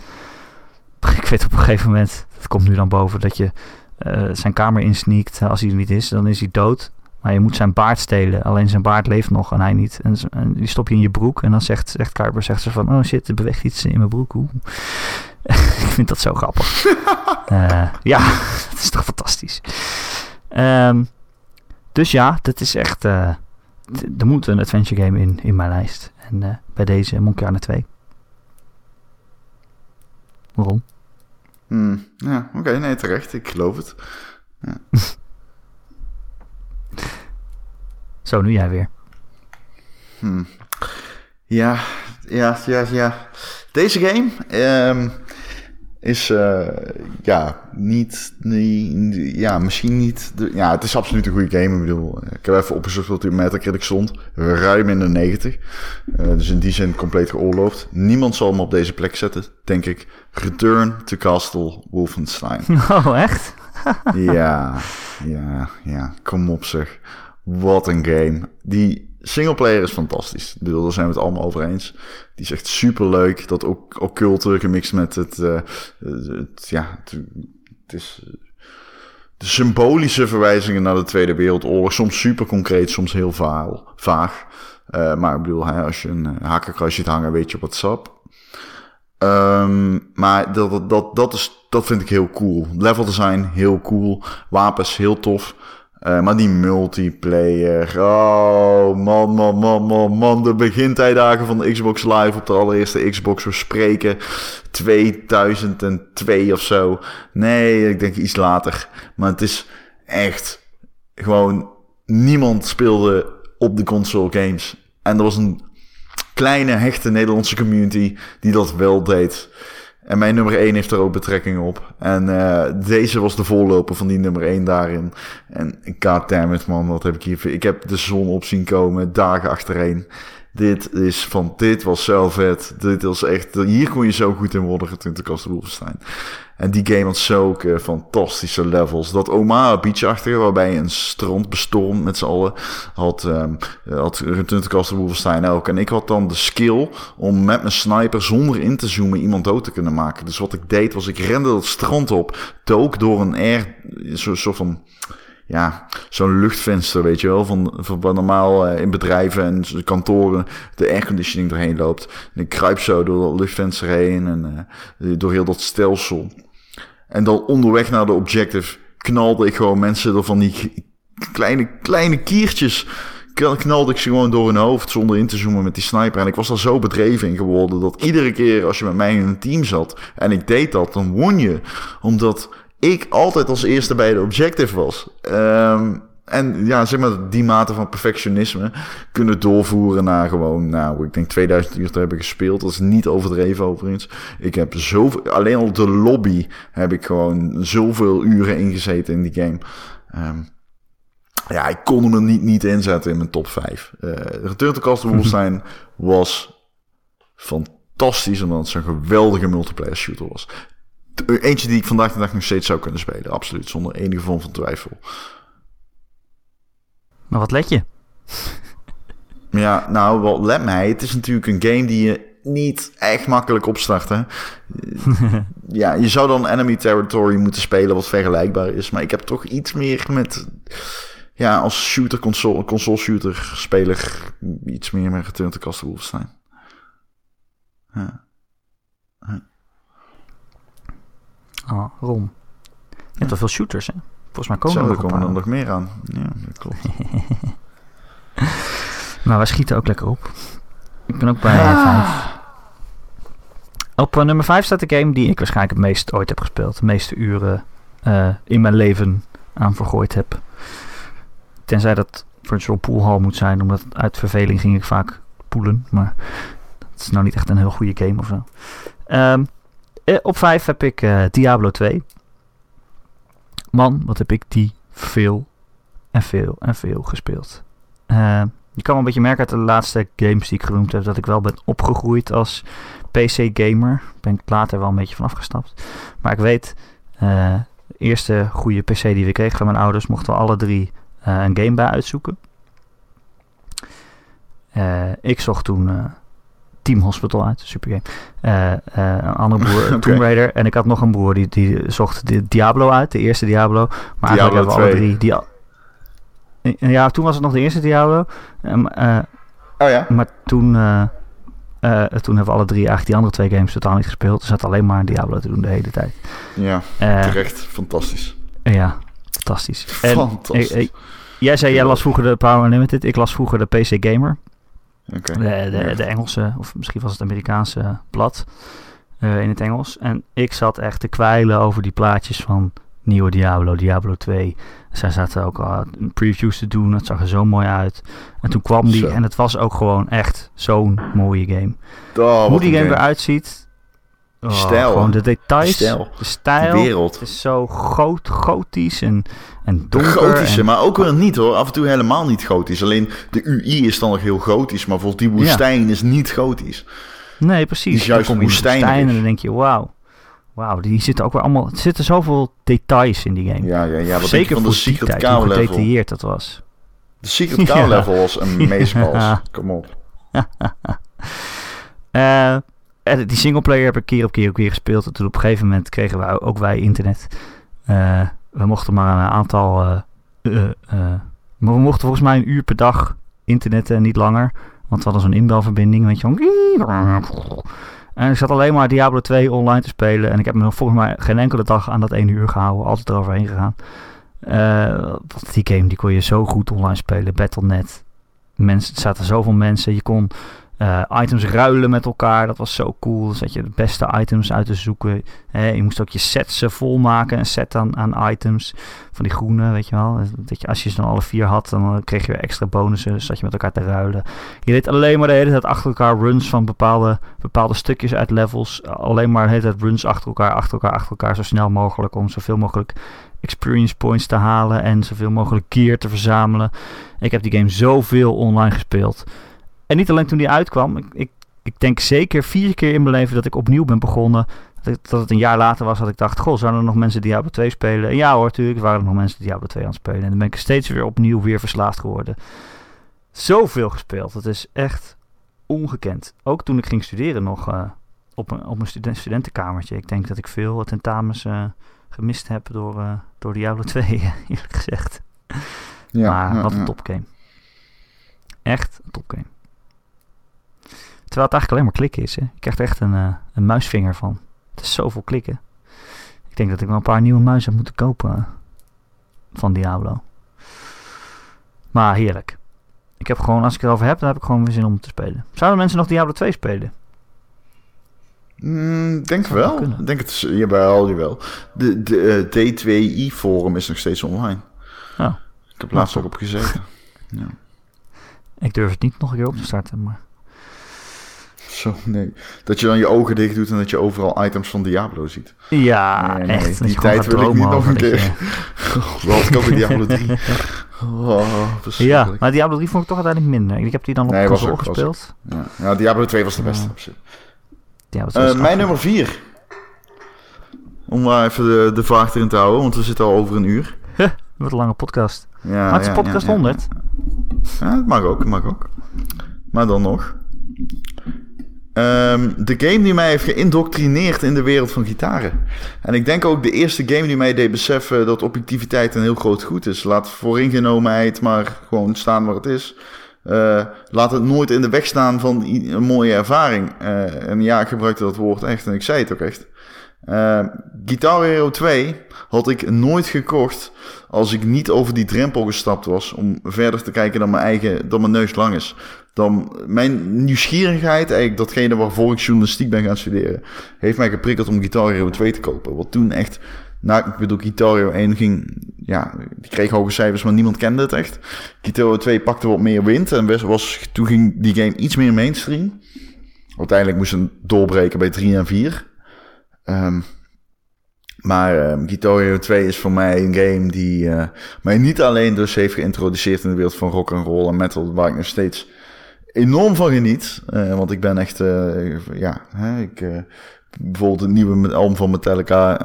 Ik weet op een gegeven moment, het komt nu dan boven, dat je eh, zijn kamer insneakt als hij er niet is, dan is hij dood. Maar je moet zijn baard stelen. Alleen zijn baard leeft nog en hij niet. En, en die stop je in je broek. En dan zegt, zegt Kuiper zegt ze van... Oh shit, er beweegt iets in mijn broek. Oeh. ik vind dat zo grappig. uh, ja, dat is toch fantastisch. Um, dus ja, dat is echt... Uh, er moet een adventure game in, in mijn lijst. En uh, bij deze Monkey Island 2. Waarom? Hmm, ja, oké. Okay, nee, terecht. Ik geloof het. Ja. Zo, nu jij weer. Hmm. Ja, ja, ja, ja. Deze game um, is, uh, ja, niet, niet, ja, misschien niet, de, ja, het is absoluut een goede game. Ik bedoel, ik heb even opgezocht wat op Metacritic stond. Ruim in de 90. Uh, dus in die zin compleet geoorloofd. Niemand zal hem op deze plek zetten, denk ik. Return to Castle Wolfenstein. Oh, echt? ja, ja, ja. Kom op zeg. Wat een game. Die singleplayer is fantastisch. Daar zijn we het allemaal over eens. Die is echt super leuk. Dat ook occulte gemixt met het, het ja, het, is de symbolische verwijzingen naar de Tweede Wereldoorlog. Soms super concreet, soms heel vaal, vaag. Uh, maar ik bedoel, als je een hakenkruis ziet hangen, weet je wat up. Um, maar dat, dat, dat, is, dat vind ik heel cool. Level design, heel cool. Wapens, heel tof. Uh, maar die multiplayer. Oh, man, man, man, man, man. De begintijdagen van de Xbox Live op de allereerste Xbox. We spreken 2002 of zo. Nee, ik denk iets later. Maar het is echt gewoon. Niemand speelde op de console games. En er was een kleine, hechte Nederlandse community die dat wel deed. En mijn nummer 1 heeft er ook betrekking op. En uh, deze was de voorloper van die nummer 1 daarin. En goddammit man, wat heb ik hier... Ik heb de zon op zien komen, dagen achtereen. Dit is van, dit was zo vet. Dit was echt, hier kon je zo goed in worden getunte Castle Wolfenstein. En die game had zulke fantastische levels. Dat Omaha Beach-achtige, waarbij je een strand bestormt met z'n allen, had, um, had Return Wolfenstein ook. En ik had dan de skill om met mijn sniper zonder in te zoomen iemand dood te kunnen maken. Dus wat ik deed was, ik rende dat strand op, dook door een air, zo'n soort van ja, zo'n luchtvenster, weet je wel, van, van normaal uh, in bedrijven en kantoren de airconditioning erheen loopt. En ik kruip zo door dat luchtvenster heen en uh, door heel dat stelsel. En dan onderweg naar de objective knalde ik gewoon mensen door van die kleine, kleine kiertjes. Knalde ik ze gewoon door hun hoofd zonder in te zoomen met die sniper. En ik was daar zo bedreven in geworden dat iedere keer als je met mij in een team zat en ik deed dat, dan won je. Omdat ik altijd als eerste bij de objective was. Um, en ja, zeg maar, die mate van perfectionisme kunnen doorvoeren naar gewoon, nou, ik denk 2000 uur te hebben gespeeld. Dat is niet overdreven overigens. Ik heb zoveel, alleen al de lobby heb ik gewoon zoveel uren ingezeten in die game. Um, ja, ik kon hem er niet, niet inzetten in mijn top 5. Uh, Return to Castle Wolfenstein was fantastisch, omdat het zo'n geweldige multiplayer shooter was. Eentje die ik vandaag de dag nog steeds zou kunnen spelen, absoluut, zonder enige vorm van twijfel. Maar wat let je? ja, nou, wat let mij? Het is natuurlijk een game die je niet echt makkelijk opstart. Hè? ja, je zou dan Enemy Territory moeten spelen wat vergelijkbaar is. Maar ik heb toch iets meer met... Ja, als shooter, console, console shooter speler... iets meer met Return to Castle Wolfenstein. Ja. ja. Oh, Rom. Je hebt wel veel shooters, hè? Volgens mij komen Zo, er komen er nog meer aan. Ja, dat klopt. maar we schieten ook lekker op. Ik ben ook bij ah. 5. Op uh, nummer 5 staat de game die ik waarschijnlijk het meest ooit heb gespeeld. De meeste uren uh, in mijn leven aan vergooid heb. Tenzij dat Virtual Pool Hall moet zijn, omdat uit verveling ging ik vaak poelen. Maar dat is nou niet echt een heel goede game of zo. Um, op 5 heb ik uh, Diablo 2. Man, wat heb ik die veel en veel en veel gespeeld. Uh, je kan wel een beetje merken uit de laatste games die ik genoemd heb... dat ik wel ben opgegroeid als PC-gamer. Ben ik later wel een beetje van afgestapt. Maar ik weet, uh, de eerste goede PC die we kregen van mijn ouders... mochten we alle drie uh, een game bij uitzoeken. ik zocht toen Team Hospital uit, super game. Eh, eh, een andere broer, Oké. Tomb Raider. En ik had nog een broer die, die zocht de Diablo uit, de eerste Diablo. Maar Diablo eigenlijk hebben we alle 2. drie... Die, Eh, ja, toen was het nog de eerste Diablo. Eh, Oh ja? maar toen, toen hebben we alle drie eigenlijk die andere twee games totaal niet gespeeld. Dus zat alleen maar Diablo te doen de hele tijd. Ja, terecht. Fantastisch. ja, fantastisch. En, Fantastisch. jij zei, jij las vroeger de Power Unlimited. Ik las vroeger de PC Gamer. De, de, Ja. de Engelse, of misschien was het Amerikaanse blad eh, in het Engels. En ik zat echt te kwijlen over die plaatjes van nieuwe Diablo, Diablo 2. Zij zaten ook al previews te doen, het zag er zo mooi uit. En toen kwam die Zo. en het was ook gewoon echt zo'n mooie game. Oh, Hoe die game eruit ziet. Oh, Stijl, Gewoon hè? de details, Stijl. de stijl. Die wereld. Het is zo goot, gotisch en, en donker. gotische, en- maar ook weer niet hoor. Af en toe helemaal niet gotisch. Alleen de UI is dan nog heel gotisch. Maar volgens die woestijn is niet gotisch. Nee, precies. Die is juist dan woestijn en dan denk je, wauw. Wauw, die zitten ook weer allemaal... Er zitten zoveel details in die game. Ja, ja, ja. Wat Zeker van de Secret tijd, hoe gedetailleerd dat was. De Secret Cow Ja. level was een meestal. Kom op. En die singleplayer heb ik keer op keer op keer gespeeld. En toen op een gegeven moment kregen we ook wij internet. Eh, we mochten maar een aantal... eh, eh, eh, maar we mochten volgens mij een uur per dag internetten en niet langer. Want we hadden zo'n inbelverbinding, je. En ik zat alleen maar Diablo 2 online te spelen. En ik heb me volgens mij geen enkele dag aan dat één uur gehouden. Altijd eroverheen gegaan. Eh, want die game die kon je zo goed online spelen. Battle.net. Mensen, er zaten zoveel mensen. Je kon eh, items ruilen met elkaar. Dat was zo cool. Dan zat je de beste items uit te zoeken. Je moest ook je sets eh, volmaken. Een set aan, aan items. Van die groene, weet je wel. Dat je, als je ze dan alle vier had, dan eh, kreeg je weer extra bonussen. Dus zat je met elkaar te ruilen. Je deed alleen maar de hele tijd achter elkaar runs van bepaalde, bepaalde stukjes uit levels. Alleen maar de hele tijd runs achter elkaar, achter elkaar, achter elkaar. Zo snel mogelijk om zoveel mogelijk experience points te halen. En zoveel mogelijk gear te verzamelen. Ik heb die game zoveel online gespeeld. En niet alleen toen die uitkwam. Ik, ik, ik denk zeker vier keer in mijn leven dat ik opnieuw ben begonnen. Dat, ik- dat het een jaar later was dat ik dacht... Goh, zouden er nog mensen Diablo 2 spelen? En ja hoor, natuurlijk waren er nog mensen Diablo 2 aan het spelen. En dan ben ik steeds weer opnieuw weer verslaafd geworden. Zoveel gespeeld. Dat is echt ongekend. Ook toen ik ging studeren nog eh, op een, op een studen- studentenkamertje. Ik denk dat ik veel tentamens eh, gemist heb door, eh, door Diablo 2, eerlijk gezegd. Ja, maar ja, wat een ja. topgame. Echt een topgame. Terwijl het eigenlijk alleen maar klikken is. Hè. Je krijgt er echt een, eh, een muisvinger van. Het is zoveel klikken. Ik denk dat ik wel een paar nieuwe muizen heb moeten kopen eh, van Diablo. Maar heerlijk. Ik heb gewoon, als ik het over heb, dan heb ik gewoon weer zin om te spelen. Zouden mensen nog Diablo 2 spelen? Mm, denk Zou wel. Ik denk het jawel, jawel. De, de eh, D2i-forum is nog steeds online. Ja. Ik heb laatst ook op gezeten. Ja. Ik durf het niet nog een keer op te starten, maar... Zo, nee. Dat je dan je ogen dicht doet en dat je overal items van Diablo ziet. Ja, Nee, nee, echt. die tijd wil ik niet nog een keer. je- ook in Diablo 3. Oh, Ja, maar Diablo 3 vond ik toch uiteindelijk minder. Ik heb die dan op Nee, console ook- gespeeld. Ja. ja, Diablo 2 was de beste. Ja. Diablo 2 Eh, mijn nummer 4. Om maar even de, de vaart erin te houden, want we zitten al over een uur. Wat een lange podcast. Ja, maar het is ja, podcast ja, ja. 100. Ja, het mag ook, het mag ook. Maar dan nog. Ehm, de game die mij heeft geïndoctrineerd in de wereld van gitaren. En ik denk ook de eerste game die mij deed beseffen dat objectiviteit een heel groot goed is. Laat vooringenomenheid maar gewoon staan waar het is. Eh, laat het nooit in de weg staan van een mooie ervaring. Eh, en ja, ik gebruikte dat woord echt en ik zei het ook echt. Eh, Guitar Hero 2 had ik nooit gekocht als ik niet over die drempel gestapt was om verder te kijken dan mijn eigen, dan mijn neus lang is. Dan mijn nieuwsgierigheid, datgene waarvoor ik journalistiek ben gaan studeren, heeft mij geprikkeld om Guitar Hero 2 te kopen. Wat toen echt, nou, ik bedoel, Guitar Hero 1 ging, ja, die kreeg hoge cijfers, maar niemand kende het echt. Guitar Hero 2 pakte wat meer wind en was, toen ging die game iets meer mainstream. Uiteindelijk moest het doorbreken bij 3 en 4. Ehm, maar ehm Guitar Hero 2 is voor mij een game die eh, mij niet alleen dus heeft geïntroduceerd in de wereld van rock and roll en metal, waar ik nog steeds enorm van geniet. Eh, want ik ben echt, eh, ja, hè, ik, eh, bijvoorbeeld het nieuwe album van Metallica,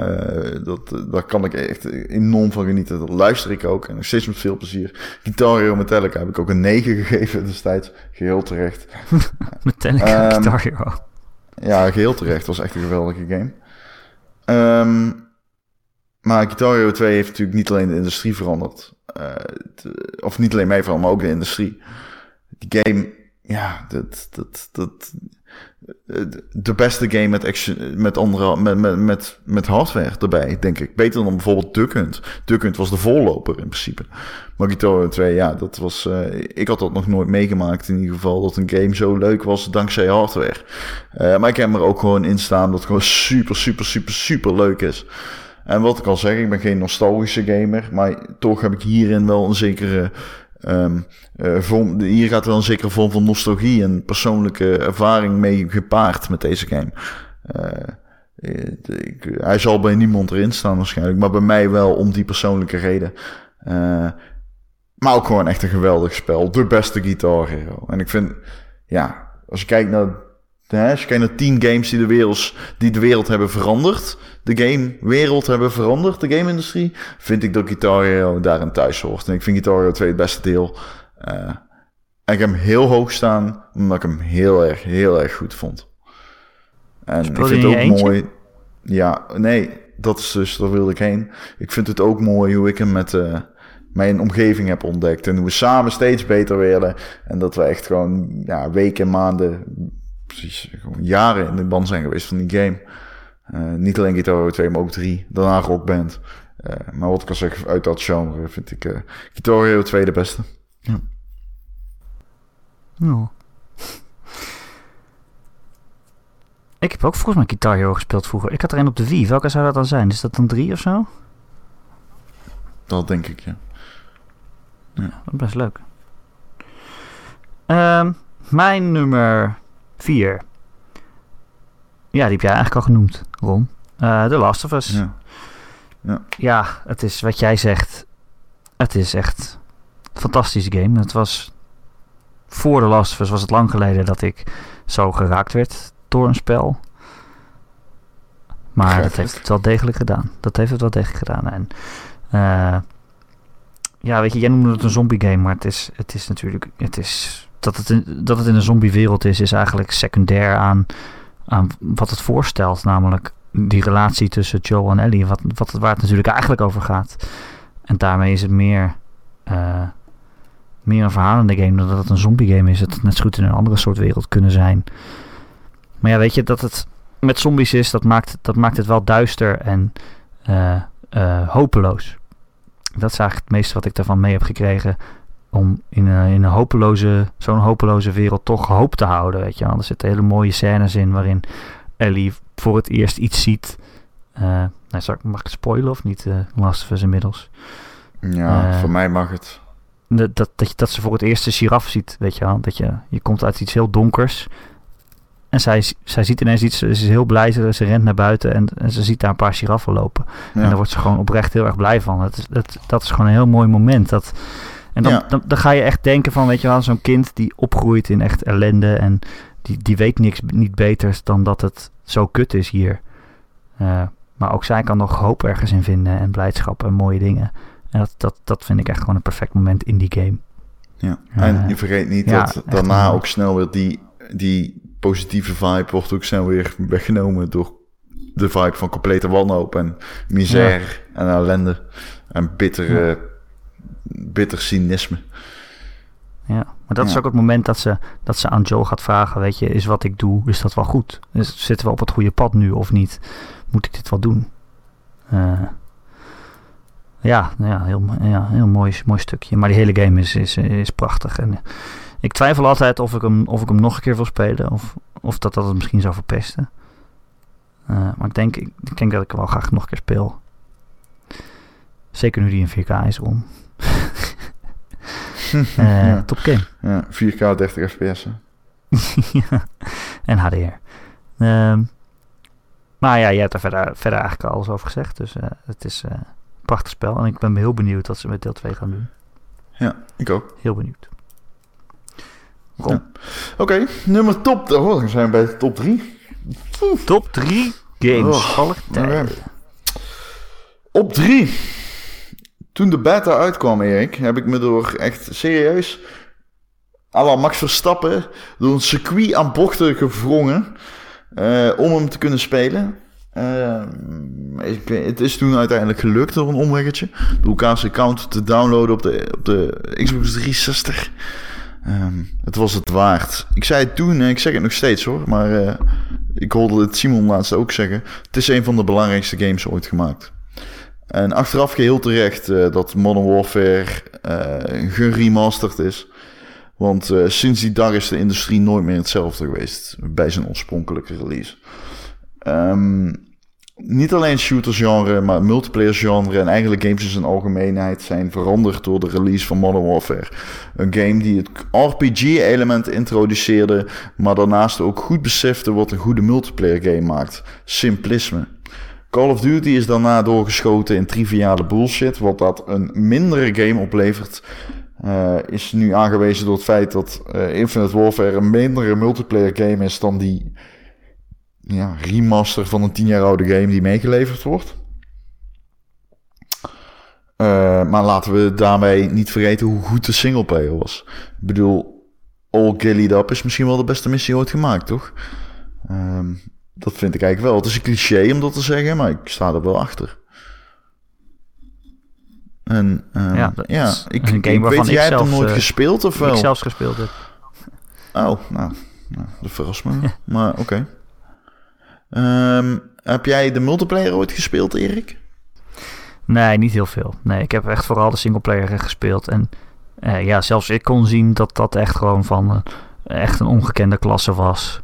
dat, daar kan ik echt enorm van genieten. Dat luister ik ook en nog steeds met veel plezier. Guitar Hero Metallica heb ik ook een 9 gegeven destijds, geheel terecht. Metallica Ehm, Guitar Hero. Ja, geheel terecht. was echt een geweldige game. Ehm, maar Guitar Hero 2 heeft natuurlijk niet alleen de industrie veranderd. Of niet alleen mij veranderd, maar ook de industrie. Die game, ja, dat, dat, dat, de beste game met, action, met, andere, met, met, met, met hardware erbij, denk ik. Beter dan bijvoorbeeld Duck Hunt. Duck Hunt was de voorloper in principe. Hero 2, ja, dat was... eh, ik had dat nog nooit meegemaakt in ieder geval. Dat een game zo leuk was dankzij hardware. Eh, maar ik heb er ook gewoon in staan dat het gewoon super, super, super, super leuk is. En wat ik al zeg, ik ben geen nostalgische gamer. Maar toch heb ik hierin wel een zekere... ehm, eh, hier gaat wel een zekere vorm van nostalgie en persoonlijke ervaring mee gepaard met deze game. Eh, eh, ik- hij zal bij niemand erin staan waarschijnlijk, maar bij mij wel om die persoonlijke reden. Maar ook gewoon echt een geweldig spel. De beste Guitar. En ik vind, ja, als je kijkt naar, hè, als je kijkt naar tien games die de, wereld, die de wereld hebben veranderd, de game-wereld hebben veranderd, de game-industrie, vind ik dat Guitar Hero daarin thuis hoort. En ik vind Guitar Hero 2 het beste deel. Eh, en ik heb hem heel hoog staan, omdat ik hem heel erg, heel erg goed vond. En Speel ik vind in het ook eentje? mooi. Ja, nee, dat is dus, daar wilde ik heen. Ik vind het ook mooi hoe ik hem met eh, mijn omgeving heb ontdekt. En hoe we samen steeds beter werden. En dat we echt gewoon ja, weken, maanden, precies, gewoon jaren in de band zijn geweest van die game. Eh, niet alleen Guitar Hero 2, maar ook 3. Daarna Rockband. Eh maar wat ik al zeg, uit dat genre vind ik eh Guitar Hero 2 de beste. Oh. Ik heb ook volgens mij Guitar Hero gespeeld vroeger. Ik had er een op de Wii. Welke zou dat dan zijn? Is dat dan drie of zo? Dat denk ik, ja. Dat is best leuk. Ehm, mijn nummer vier. Ja, die heb jij eigenlijk al genoemd, Ron. Eh The Last of Us. ja. Ja, het is wat jij zegt. Het is echt een fantastische game. Het was voor The Last of Us was het lang geleden dat ik zo geraakt werd door een spel. Maar dat heeft het wel degelijk gedaan. Dat heeft het wel degelijk gedaan. En eh, ja, weet je, jij noemde het een zombie game, maar het is, het is natuurlijk, het is dat het in, dat het in een zombie wereld is, is eigenlijk secundair aan, aan wat het voorstelt, namelijk die relatie tussen Joel en Ellie, wat, wat, waar het natuurlijk eigenlijk over gaat. En daarmee is het meer, eh, meer een verhalende game dan dat het een zombie game is. Het net zo goed in een andere soort wereld kunnen zijn. Maar ja, weet je, dat het met zombies is, dat maakt, dat maakt het wel duister en eh, eh, hopeloos. Dat is eigenlijk het meeste wat ik daarvan mee heb gekregen. Om in een, in een hopeloze, zo'n hopeloze wereld toch hoop te houden. Weet je wel. Er zitten hele mooie scènes in waarin Ellie voor het eerst iets ziet. Eh, nou, ik- mag ik het spoilen of niet? eh Last of Us inmiddels. Ja, Eh, voor mij mag het. Dat, dat, dat, ze voor het eerst de giraf ziet, weet je wel. Dat je, je komt uit iets heel donkers. En zij, zij ziet ineens iets, ze is heel blij, ze, ze rent naar buiten en, en ze ziet daar een paar giraffen lopen. En daar wordt ze gewoon oprecht heel erg blij van. Dat is, dat, dat is gewoon een heel mooi moment. Dat, en dan, Ja. dan, dan ga je echt denken van, weet je wel, zo'n kind die opgroeit in echt ellende en die, die weet niks niet beters dan dat het zo kut is hier. Eh, maar ook zij kan nog hoop ergens in vinden en blijdschap en mooie dingen. En dat, dat, dat vind ik echt gewoon een perfect moment in die game. Ja. Eh, En je vergeet niet ja, dat daarna ook snel weer die, die positieve vibe wordt ook snel weer weggenomen door de vibe van complete wanhoop en misère en ellende en bitter, bitter cynisme. Ja, maar dat is ook het moment dat ze, dat ze aan Joel gaat vragen, weet je, is wat ik doe, is dat wel goed? Is, zitten we op het goede pad nu of niet? Moet ik dit wel doen? Eh, ja, nou ja, heel, ja, heel mooi, mooi stukje. Maar die hele game is, is, is prachtig. En ik twijfel altijd of ik hem, of ik hem nog een keer wil spelen of, of dat dat het misschien zou verpesten. Eh, maar ik denk, ik, ik denk dat ik hem wel graag nog een keer speel. Zeker nu die in 4K is om. Eh ja. Top game. ja, 4K 30 fps. ja, en HDR. Ehm, maar ja, je hebt er verder, verder eigenlijk al alles over gezegd. Dus eh, het is eh, een prachtig spel. En ik ben heel benieuwd wat ze met deel 2 gaan doen. Ja, ik ook. Heel benieuwd. Oké, nummer top. Oh, dan zijn we bij de top 3. Top 3 games. Oh, oké. Op 3. Toen de beta uitkwam, Erik, heb ik me door echt serieus. à Max Verstappen. door een circuit aan bochten gewrongen. eh, om hem te kunnen spelen. Eh, ik, het is toen uiteindelijk gelukt door een omweggetje. Door elkaars account te downloaden op de, op de Xbox 360. Ehm, het was het waard. Ik zei het toen en ik zeg het nog steeds hoor. Maar eh, ik hoorde het Simon laatst ook zeggen. Het is een van de belangrijkste games ooit gemaakt. En achteraf geheel terecht eh, dat Modern Warfare eh geremasterd is. Want eh, sinds die dag is de industrie nooit meer hetzelfde geweest bij zijn oorspronkelijke release. Ehm, niet alleen shooter-genre, maar multiplayer-genre en eigenlijk games in zijn algemeenheid zijn veranderd door de release van Modern Warfare. Een game die het RPG-element introduceerde, maar daarnaast ook goed besefte wat een goede multiplayer-game maakt: simplisme. Call of Duty is daarna doorgeschoten in triviale bullshit, wat dat een mindere game oplevert. eh, is nu aangewezen door het feit dat eh, Infinite Warfare een mindere multiplayer game is dan die ja, remaster van een 10 jaar oude game die meegeleverd wordt. Eh, maar laten we daarmee niet vergeten hoe goed de singleplayer was. Ik bedoel, All Gillied Up is misschien wel de beste missie ooit gemaakt, toch? Ehm, dat vind ik eigenlijk wel. Het is een cliché om dat te zeggen, maar ik sta er wel achter. En ehm, Ja, ik, een ik game waarvan weet, ik jij hebt hem nooit eh, gespeeld of wel? ik zelfs gespeeld heb. Oh, nou, nou dat verrast me. Maar oké. Ehm, heb jij de multiplayer ooit gespeeld, Erik? Nee, niet heel veel. Nee, ik heb echt vooral de singleplayer gespeeld. En eh, ja, zelfs ik kon zien dat dat echt gewoon van eh, echt een ongekende klasse was.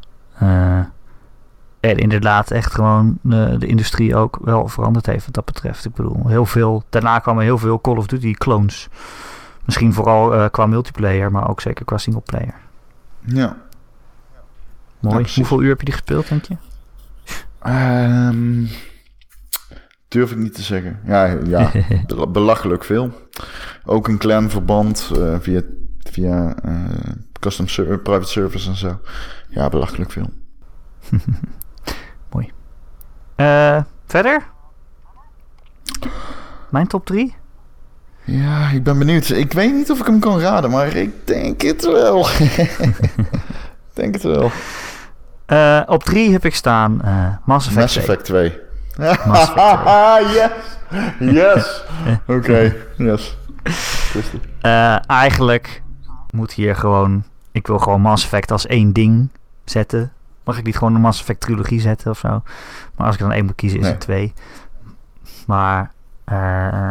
En inderdaad echt gewoon eh, de industrie ook wel veranderd heeft wat dat betreft. Ik bedoel, heel veel, daarna kwamen heel veel Call of Duty clones. Misschien vooral eh, qua multiplayer, maar ook zeker qua singleplayer. Ja. Mooi. Ja, precies. Hoeveel uur heb je die gespeeld, denk je? Ehm, durf ik niet te zeggen. Ja, ja bel- belachelijk veel. Ook een clanverband eh via, via custom ser- private service en zo. Ja, belachelijk veel. Eh, verder? Mijn top 3? Ja, ik ben benieuwd. Ik weet niet of ik hem kan raden, maar ik denk het wel. ik denk het wel. Eh, op 3 heb ik staan eh Mass Effect Mass 2. Effect 2. Mass Effect yes! Yes! Oké, yes. Eigenlijk moet hier gewoon... Ik wil gewoon Mass Effect als één ding zetten. Mag ik niet gewoon een Mass Effect trilogie zetten of zo? Maar als ik dan één moet kiezen, is Nee. het twee. Maar eh,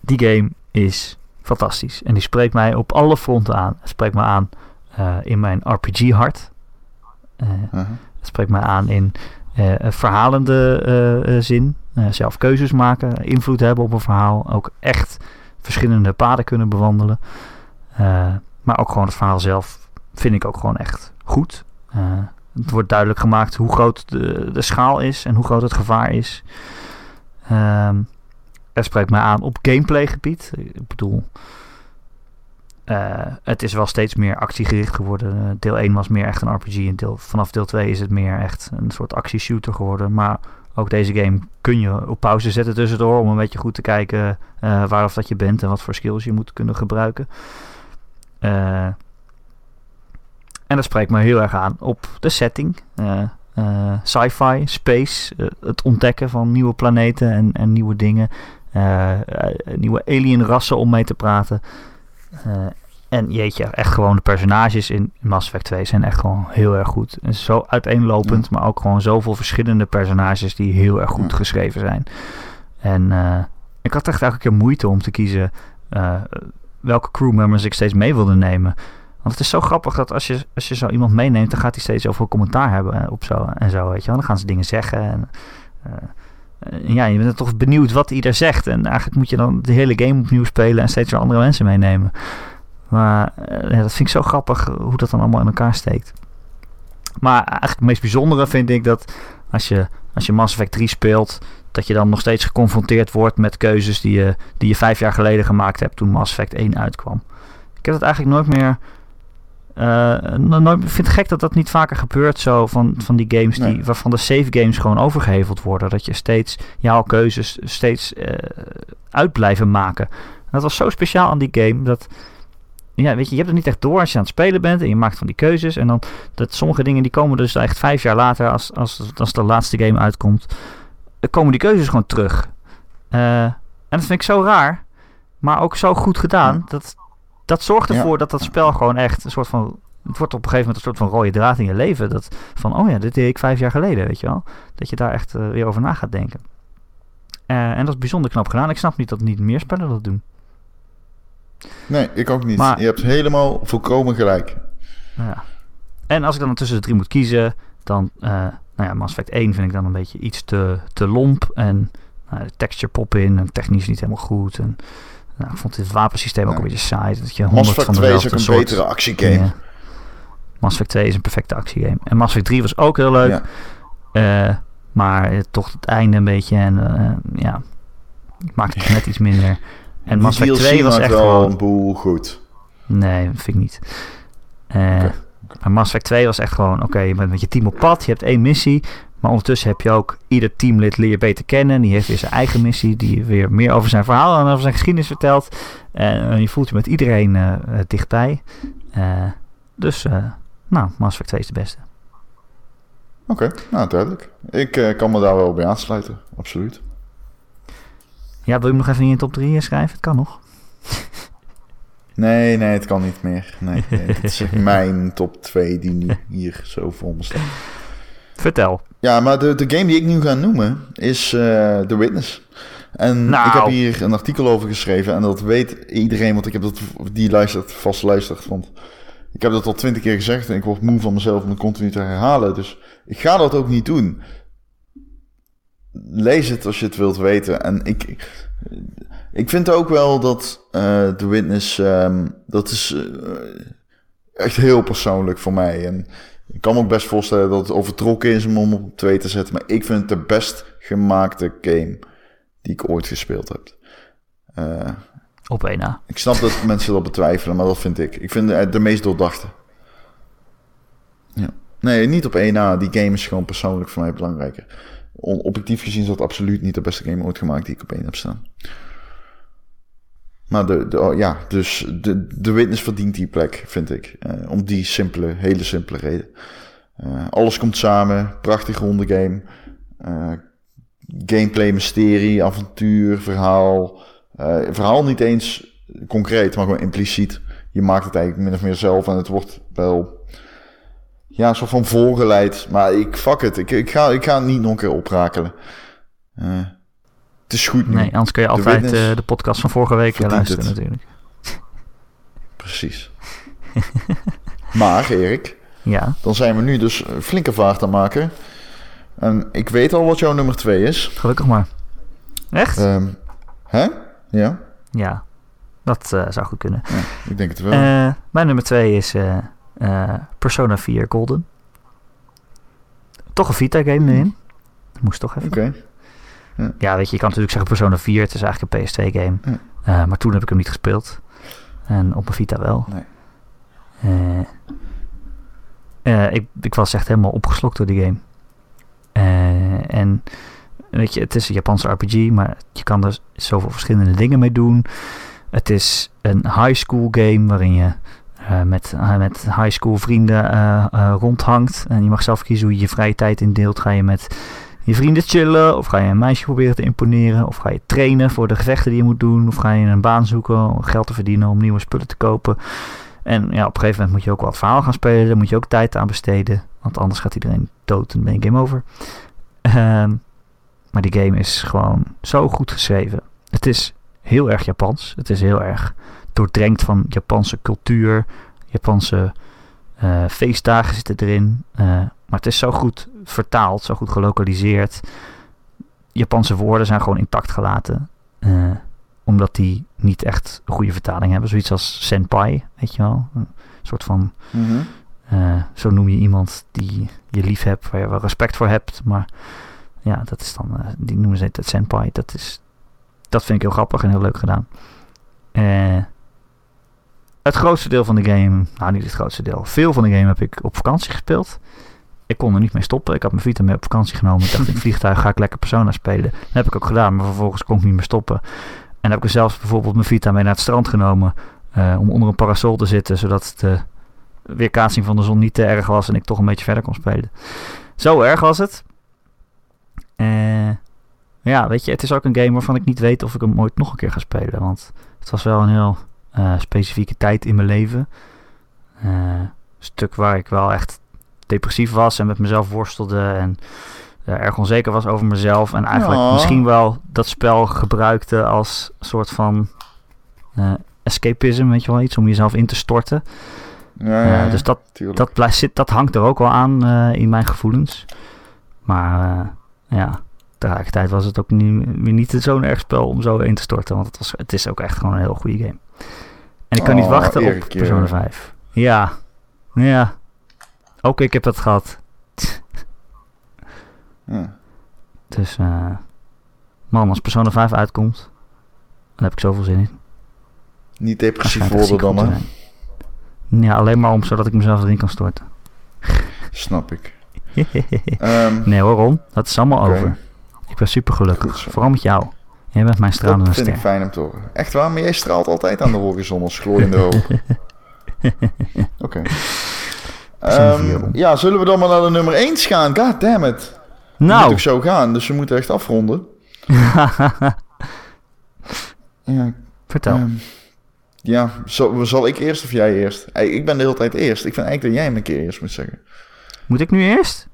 die game is fantastisch. En die spreekt mij op alle fronten aan. Het spreekt me aan eh, in mijn RPG-hart. Eh, Uh-huh. het spreekt mij aan in verhalende zin. Zelf keuzes maken, invloed hebben op een verhaal. Ook echt verschillende paden kunnen bewandelen. Maar ook gewoon het verhaal zelf vind ik ook gewoon echt goed. Eh, het wordt duidelijk gemaakt hoe groot de, de schaal is en hoe groot het gevaar is. Ehm het spreekt mij aan op gameplay gebied. Ik bedoel, eh, het is wel steeds meer actiegericht geworden. Eh, deel 1 was meer echt een RPG en deel, vanaf deel 2 is het meer echt een soort actieshooter geworden. Maar ook deze game kun je op pauze zetten tussendoor om een beetje goed te kijken eh waar of dat je bent en wat voor skills je moet kunnen gebruiken. Eh, en dat spreekt me heel erg aan op de setting. Eh, eh, sci-fi, space, eh, het ontdekken van nieuwe planeten en, en nieuwe dingen. nieuwe alien rassen om mee te praten. En jeetje, echt gewoon de personages in Mass Effect 2 zijn echt gewoon heel erg goed. En zo uiteenlopend, maar ook gewoon zoveel verschillende personages die heel erg goed Ja. geschreven zijn. En ik had echt elke keer moeite om te kiezen welke crewmembers ik steeds mee wilde nemen. Want het is zo grappig dat als je, als je zo iemand meeneemt, dan gaat hij steeds over commentaar hebben eh, op zo en zo, weet je wel. Dan gaan ze dingen zeggen en... eh, ja, je bent toch benieuwd wat ieder zegt. En eigenlijk moet je dan de hele game opnieuw spelen en steeds weer andere mensen meenemen. Maar eh, ja, dat vind ik zo grappig hoe dat dan allemaal in elkaar steekt. Maar eigenlijk het meest bijzondere vind ik dat als je, als je Mass Effect 3 speelt, dat je dan nog steeds geconfronteerd wordt met keuzes die je, die je vijf jaar geleden gemaakt hebt toen Mass Effect 1 uitkwam. Ik heb dat eigenlijk nooit meer Uh, ik vind het gek dat dat niet vaker gebeurt zo van, van die games die, waarvan de save games gewoon overgeheveld worden. Dat je steeds jouw keuzes steeds uh, uit blijven maken. dat was zo speciaal aan die game dat ja, weet je, je hebt het niet echt door als je aan het spelen bent en je maakt van die keuzes. En dan dat sommige dingen die komen dus echt vijf jaar later, als, als, als de laatste game uitkomt, komen die keuzes gewoon terug. Uh, en dat vind ik zo raar, maar ook zo goed gedaan. Dat, dat zorgt ervoor dat dat spel gewoon echt een soort van. Het wordt op een gegeven moment een soort van rode draad in je leven. Dat van, oh ja, dit deed ik vijf jaar geleden, weet je wel. Dat je daar echt uh, weer over na gaat denken. Uh, en dat is bijzonder knap gedaan. Ik snap niet dat niet meer spellen dat doen. Nee, ik ook niet. Maar, je hebt helemaal volkomen gelijk. Ja. En als ik dan tussen de drie moet kiezen, dan, uh, nou ja, Mass Effect 1 vind ik dan een beetje iets te, te lomp. En uh, de texture pop in, en technisch niet helemaal goed. En nou, ik vond dit wapensysteem ook een beetje saai. Dat je Mass Effect 2 is ook een soort, betere actiegame. Ja. Mass Effect 2 is een perfecte actiegame. En Mass Effect 3 was ook heel leuk. Ja. Uh, maar toch het einde een beetje. En ja, maakt het net iets minder. En Mass Effect 2 was echt wel een boel goed. Nee, vind ik niet. Uh, okay. Maar Mass Effect 2 was echt gewoon, oké, je bent met je team op pad, je hebt één missie. Maar ondertussen heb je ook ieder teamlid leer je beter kennen. Die heeft weer zijn eigen missie, die weer meer over zijn verhaal en over zijn geschiedenis vertelt. En je voelt je met iedereen uh, dichtbij. Uh, dus, nou, Mass Effect 2 is de beste. Oké, okay, nou duidelijk. Ik kan me daar wel bij aansluiten, absoluut. Ja, wil je hem nog even in je top 3 schrijven? Het kan nog. Nee, nee, het kan niet meer. Nee, nee het is mijn top 2 die nu hier zo voor me staat. Vertel. Ja, maar de, de game die ik nu ga noemen is uh, The Witness. En nou. ik heb hier een artikel over geschreven en dat weet iedereen, want ik heb dat, die luistert, vast luistert. Want ik heb dat al twintig keer gezegd en ik word moe van mezelf om het continu te herhalen. Dus ik ga dat ook niet doen lees het als je het wilt weten. En ik, ik vind ook wel dat uh, The Witness, um, dat is uh, echt heel persoonlijk voor mij. En ik kan me ook best voorstellen dat het overtrokken is om hem op twee te zetten. Maar ik vind het de best gemaakte game die ik ooit gespeeld heb. Uh, op één na. Ik snap dat mensen dat betwijfelen, maar dat vind ik. Ik vind het de meest doordachte. Ja. Nee, niet op één na. Die game is gewoon persoonlijk voor mij belangrijker objectief gezien is dat absoluut niet de beste game ooit gemaakt die ik op één heb staan. Maar de, oh, ja, dus de, de Witness verdient die plek, vind ik. Uh, om die simpele, hele simpele reden. Uh, alles komt samen, prachtig ronde game. Uh, gameplay, mysterie, avontuur, verhaal. verhaal niet eens concreet, maar gewoon impliciet. Je maakt het eigenlijk min of meer zelf en het wordt wel ja, soort van voorgeleid. Maar ik, fuck het. Ik, ik, ga, ik ga het niet nog een keer oprakelen. Het is goed nu. Nee, anders kun je altijd de, uh, de podcast van vorige week luisteren het. natuurlijk. Precies. maar Erik, ja? dan zijn we nu dus flinke vaart aan maken. En ik weet al wat jouw nummer twee is. Gelukkig maar. Echt? Um, hè? Ja. Ja, dat uh, zou goed kunnen. Ja, ik denk het wel. mijn nummer twee is uh, Persona 4 Golden. Toch een Vita-game erin. Moest toch even. Oké. Ja. ja. weet je, je kan natuurlijk zeggen Persona 4, het is eigenlijk een PS2-game. Ja. Uh, maar toen heb ik hem niet gespeeld. En op mijn Vita wel. Nee. Uh, ik, ik was echt helemaal opgeslokt door die game. en weet je, het is een Japanse RPG, maar je kan er zoveel verschillende dingen mee doen. Het is een high school game waarin je uh, met, uh, met high school vrienden uh, rondhangt. En je mag zelf kiezen hoe je je vrije tijd indeelt. Ga je met je vrienden chillen? Of ga je een meisje proberen te imponeren? Of ga je trainen voor de gevechten die je moet doen? Of ga je een baan zoeken om geld te verdienen om nieuwe spullen te kopen? En ja, op een gegeven moment moet je ook wat verhaal gaan spelen. Daar moet je ook tijd aan besteden. Want anders gaat iedereen dood en ben je game over. Ehm, maar die game is gewoon zo goed geschreven. Het is heel erg Japans. Het is heel erg doordrenkt van Japanse cultuur. Japanse uh, feestdagen zitten erin. Uh, maar het is zo goed vertaald, zo goed gelokaliseerd. Japanse woorden zijn gewoon intact gelaten. Uh, omdat die niet echt een goede vertaling hebben. Zoiets als senpai, weet je wel. Een soort van... Mm -hmm. zo noem je iemand die je lief hebt, waar je wel respect voor hebt. Maar ja, dat is dan... die noemen ze het senpai. Dat, is, dat vind ik heel grappig en heel leuk gedaan. het grootste deel van de game, nou niet het grootste deel, veel van de game heb ik op vakantie gespeeld. Ik kon er niet mee stoppen. Ik had mijn Vita mee op vakantie genomen. Ik dacht in het vliegtuig ga ik lekker Persona spelen. Dat heb ik ook gedaan, maar vervolgens kon ik niet meer stoppen. En heb ik zelfs bijvoorbeeld mijn Vita mee naar het strand genomen. eh, om onder een parasol te zitten, zodat de weerkaatsing van de zon niet te erg was en ik toch een beetje verder kon spelen. Zo erg was het. Eh, ja, weet je, het is ook een game waarvan ik niet weet of ik hem ooit nog een keer ga spelen. Want het was wel een heel eh, specifieke tijd in mijn leven. Een stuk waar ik wel echt depressief was en met mezelf worstelde en eh, erg onzeker was over mezelf. En eigenlijk misschien wel dat spel gebruikte als soort van eh, escapism, weet je wel, iets om jezelf in te storten. Ja, ja, dus dat, tuurlijk. dat, blijft, zit, dat hangt er ook wel aan eh, in mijn gevoelens. Maar ja, tegelijkertijd was het ook niet, niet zo'n erg spel om zo in te storten. Want het, was, het is ook echt gewoon een heel goede game. En ik kan niet Oh, wachten op. Persona 5. Ja, ja. Ook ik heb dat gehad. Ja. Dus eh, man, als Persona 5 uitkomt, dan heb ik zoveel zin in. Niet depressief worden dan, hè? Ja, alleen maar om zodat ik mezelf erin kan storten. Snap ik. Ehm, nee hoor, Ron. Dat is allemaal Oké. over. Ik ben super gelukkig. Vooral met jou. Jij bent mijn stralende dat vind ster. ik fijn om te horen. Echt waar, maar jij straalt altijd aan de horizon als glooiende hoop. Oké. Ron. ja, zullen we dan maar naar de nummer 1 gaan? God damn it. Het moet nou, ook zo gaan, dus we moeten echt afronden. Ja, vertel. ehm, ja zal, zal ik eerst of jij eerst? Ik ben de hele tijd eerst. Ik vind eigenlijk dat jij hem een keer eerst moet zeggen. Moet ik nu eerst?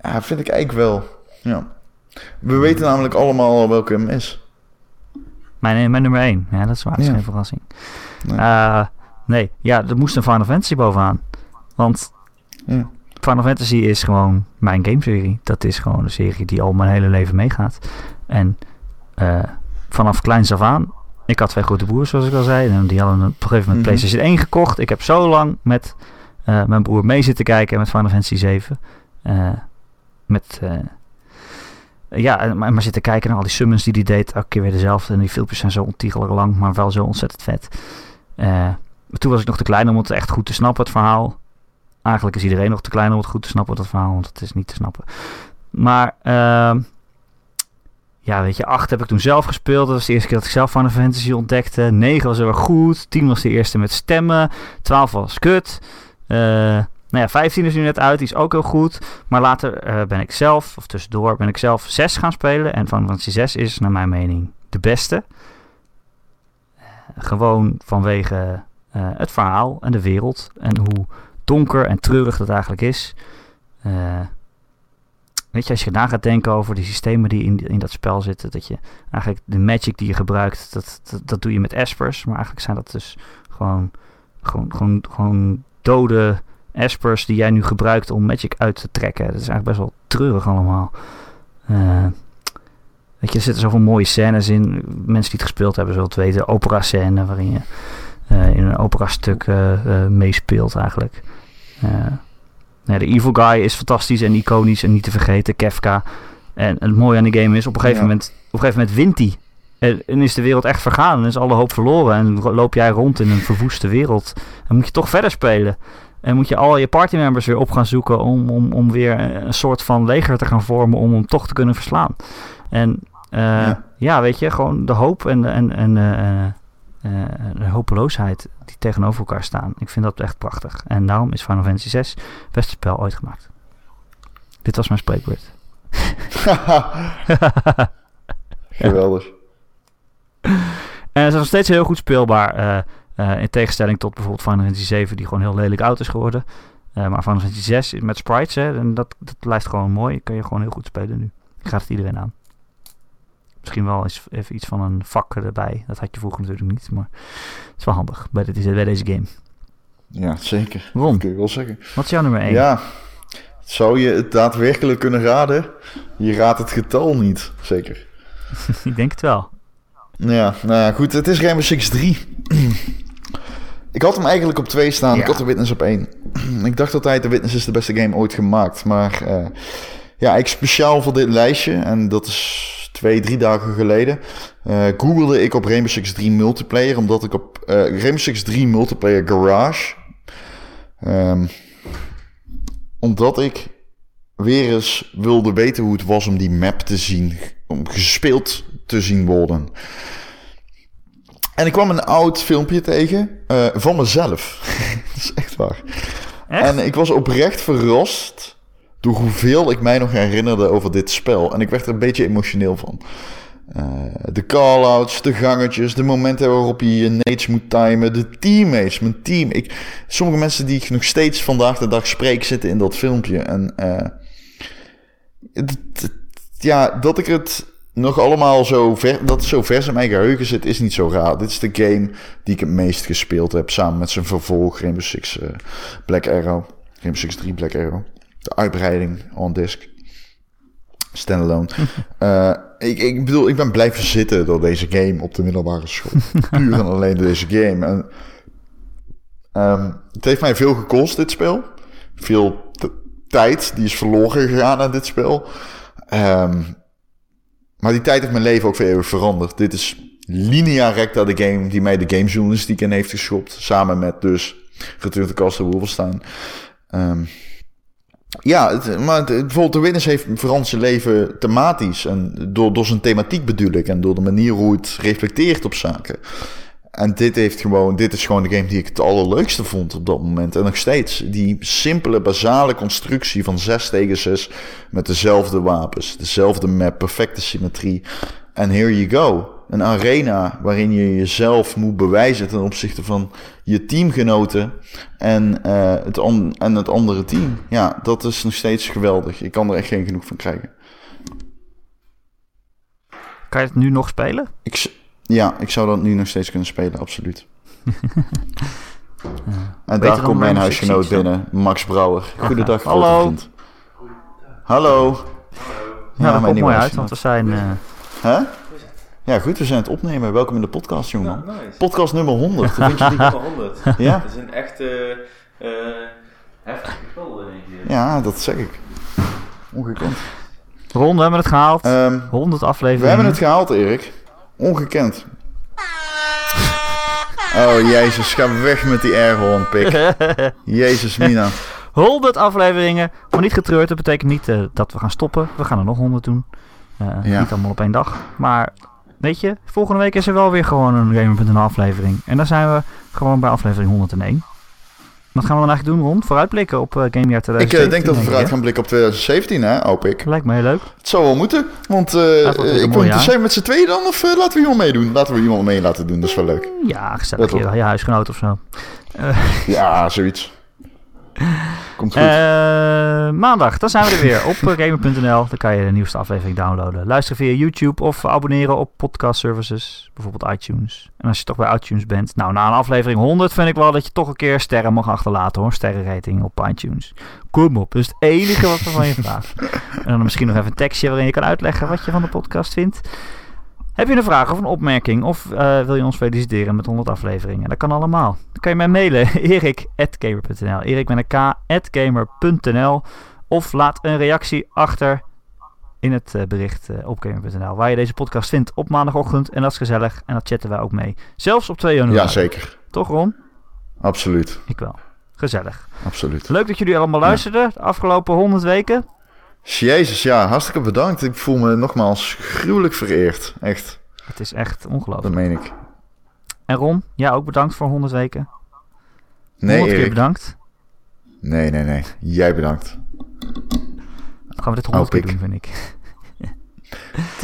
Ja, vind ik eigenlijk wel. Ja. We weten namelijk allemaal al welke hem is. Mijn, mijn nummer 1. Ja, dat is waar. Dat is Ja. geen verrassing. Nee. Eh, nee, ja, er moest een Final Fantasy bovenaan. Want Ja. Final Fantasy is gewoon mijn gameserie. Dat is gewoon een serie die al mijn hele leven meegaat. En eh, vanaf kleins af aan. Ik had twee grote broers, zoals ik al zei. En die hadden op een gegeven moment Mhm. PlayStation 1 gekocht. Ik heb zo lang met eh, mijn broer mee zitten kijken met Final Fantasy 7. Eh, met... ja, en maar, maar zitten kijken naar al die summons die hij deed. Elke keer weer dezelfde. En die filmpjes zijn zo ontiegelijk lang, maar wel zo ontzettend vet. Maar toen was ik nog te klein om het echt goed te snappen, het verhaal. Eigenlijk is iedereen nog te klein om het goed te snappen, dat verhaal, want het is niet te snappen. Maar, ehm, ja, weet je, 8 heb ik toen zelf gespeeld. Dat was de eerste keer dat ik zelf Final Fantasy ontdekte. 9 was heel erg goed. 10 was de eerste met stemmen. 12 was kut. Eh, nou ja, 15 is nu net uit, die is ook heel goed. Maar later eh, ben ik zelf, of tussendoor, ben ik zelf 6 gaan spelen. En Final Fantasy 6 is, naar mijn mening, de beste. Eh, gewoon vanwege het verhaal en de wereld. En hoe donker en treurig dat eigenlijk is. Eh, weet je, als je na gaat denken over die systemen die in, in dat spel zitten. Dat je eigenlijk de magic die je gebruikt, dat, dat, doe je met espers. Maar eigenlijk zijn dat dus gewoon, gewoon, gewoon, gewoon dode espers die jij nu gebruikt om magic uit te trekken. Dat is eigenlijk best wel treurig allemaal. Eh, weet je, er zitten zoveel mooie scènes in. Mensen die het gespeeld hebben zullen het weten. Opera scène waarin je eh, in een opera stuk meespeelt eigenlijk. Nee, de Evil Guy is fantastisch en iconisch en niet te vergeten. Kefka. En het mooie aan die game is, op een gegeven, Ja. moment, op een gegeven moment wint hij. En en is de wereld echt vergaan en is alle hoop verloren. En loop jij rond in een verwoeste wereld. En moet je toch verder spelen. En moet je al je partymembers weer op gaan zoeken om, om, om weer een soort van leger te gaan vormen om hem toch te kunnen verslaan. En eh, ja. Ja. weet je, gewoon de hoop en, en, en eh, eh, de hopeloosheid die tegenover elkaar staan. Ik vind dat echt prachtig. En daarom is Final Fantasy 6 het beste spel ooit gemaakt. Dit was mijn spreekwoord. Geweldig. En het is nog steeds heel goed speelbaar. eh, eh, in tegenstelling tot bijvoorbeeld Final Fantasy 7, die gewoon heel lelijk oud is geworden. Maar Final Fantasy 6 met sprites, hè, en dat, dat blijft gewoon mooi. Kan je gewoon heel goed spelen nu. Ik raad het iedereen aan. Misschien wel eens even iets van een vak erbij. Dat had je vroeger natuurlijk niet, maar het is wel handig bij, dit, bij deze game. Ja, zeker. Ron, Kun je wel zeggen. wat is jouw nummer 1? Ja. Zou je het daadwerkelijk kunnen raden? Je raadt het getal niet, zeker. Ik denk het wel. Ja, nou ja, goed. Het is Rainbow Six 3. ik had hem eigenlijk op 2 staan. Ja. Ik had de Witness op 1. ik dacht altijd, de Witness is de beste game ooit gemaakt. Maar eh, ja, ik speciaal voor dit lijstje. En dat is twee, drie dagen geleden, eh, googelde ik op Rainbow Six 3 multiplayer, omdat ik op eh, Rainbow Six 3 multiplayer garage, ehm, omdat ik weer eens wilde weten hoe het was om die map te zien, om gespeeld te zien worden. En ik kwam een oud filmpje tegen eh, van mezelf. dat is echt waar. Echt? En ik was oprecht verrast door hoeveel ik mij nog herinnerde over dit spel. En ik werd er een beetje emotioneel van. Eh, de call-outs, de gangetjes, de momenten waarop je je nades moet timen, de teammates, mijn team. Ik, sommige mensen die ik nog steeds vandaag de dag spreek zitten in dat filmpje. En eh, ja, dat ik het nog allemaal zo ver, dat zo vers in mijn geheugen zit, is niet zo raar. Dit is de game die ik het meest gespeeld heb, samen met zijn vervolg Rainbow Six eh, Black Arrow. Rainbow Six 3 Black Arrow. De uitbreiding on disc. Standalone. Eh, ik, ik bedoel, ik ben blijven zitten door deze game op de middelbare school. Puur en alleen door deze game. En, ehm, het heeft mij veel gekost, dit spel. Veel tijd, die is verloren gegaan aan dit spel. Ehm, maar die tijd heeft mijn leven ook eeuwig veranderd. Dit is linea recta de game die mij de gamejournalistiek in heeft geschopt. Samen met dus Return to Castle Wolfenstein. Ehm, ja, het, maar het, bijvoorbeeld de Winners heeft veranderd zijn leven thematisch. En door, door zijn thematiek bedoel ik. En door de manier hoe het reflecteert op zaken. En dit, heeft gewoon, dit is gewoon de game die ik het allerleukste vond op dat moment. En nog steeds. Die simpele, basale constructie van 6 tegen 6. Met dezelfde wapens, dezelfde map, perfecte symmetrie. En here you go. Een arena waarin je jezelf moet bewijzen ten opzichte van je teamgenoten en, eh, het, en het andere team. Ja, dat is nog steeds geweldig. Ik kan er echt geen genoeg van krijgen. Kan je het nu nog spelen? Ik, ja, ik zou dat nu nog steeds kunnen spelen, absoluut. En daar komt mijn huisgenoot binnen, Max Brouwer. Goedendag, Hallo. grote vriend. Hallo. Ja, dat komt mooi uit, want we zijn... Hè? Ja, goed, we zijn het opnemen. Welkom in de podcast, jongen. Ja, nice. Podcast nummer 100. Hoe vind je die? Nummer 100. Ja? Dat is een echt eh eh heftig getal in één keer. Ja, dat zeg ik. Ongekend. Ron, we hebben het gehaald. Ehm, 100 afleveringen. we hebben het gehaald, Erik. Ongekend. Oh, jezus, ga weg met die airhorn, pik. Jezus, Mina. 100 afleveringen. Maar niet getreurd, dat betekent niet eh, dat we gaan stoppen. We gaan er nog 100 doen. Eh, Ja. Niet allemaal op één dag. Maar weet je, volgende week is er wel weer gewoon een Gamer.nl aflevering. En dan zijn we gewoon bij aflevering 101. Wat gaan we dan eigenlijk doen, Ron? Vooruitblikken op eh Gamejaar Ik 2017. eh, denk dat we ik, vooruit gaan blikken op 2017, hè, hoop ik. Lijkt me heel leuk. Het zou wel moeten, want een ik zijn met z'n tweeën dan, of laten we iemand meedoen? Laten we iemand mee laten doen, dat is wel leuk. Ja, gezellig. Je, je huisgenoot of zo. Ja, zoiets. Komt goed. Eh, maandag, dan zijn we er weer op eh, gamer.nl. Dan kan je de nieuwste aflevering downloaden. Luister via YouTube of abonneren op podcast services, bijvoorbeeld iTunes. En als je toch bij iTunes bent, nou na een aflevering 100 vind ik wel dat je toch een keer sterren mag achterlaten hoor. Sterrenrating op iTunes. Kom op, dat is het enige wat we van je vragen. En dan misschien nog even een tekstje waarin je kan uitleggen wat je van de podcast vindt. Heb je een vraag of een opmerking of eh, wil je ons feliciteren met 100 afleveringen? Dat kan allemaal. Dan kan je mij mailen, erik.gamer.nl Erik met een k, at gamer.nl Of laat een reactie achter in het eh, bericht eh, op gamer.nl waar je deze podcast vindt op maandagochtend. En dat is gezellig en dat chatten wij ook mee. Zelfs op 2 januari. ja, zeker. Toch Ron? Absoluut. Ik wel. Gezellig. Absoluut. Leuk dat jullie allemaal luisterden de afgelopen 100 weken. Jezus, ja, hartstikke bedankt. Ik voel me nogmaals gruwelijk vereerd. Echt, Het is echt dat ongelooflijk. meen ik. En Ron, ja ook bedankt voor 100 weken. Nee, 100 keer Erik. bedankt. Nee, nee, nee. Jij bedankt. Dan gaan we dit 100 keer doen, vind ik.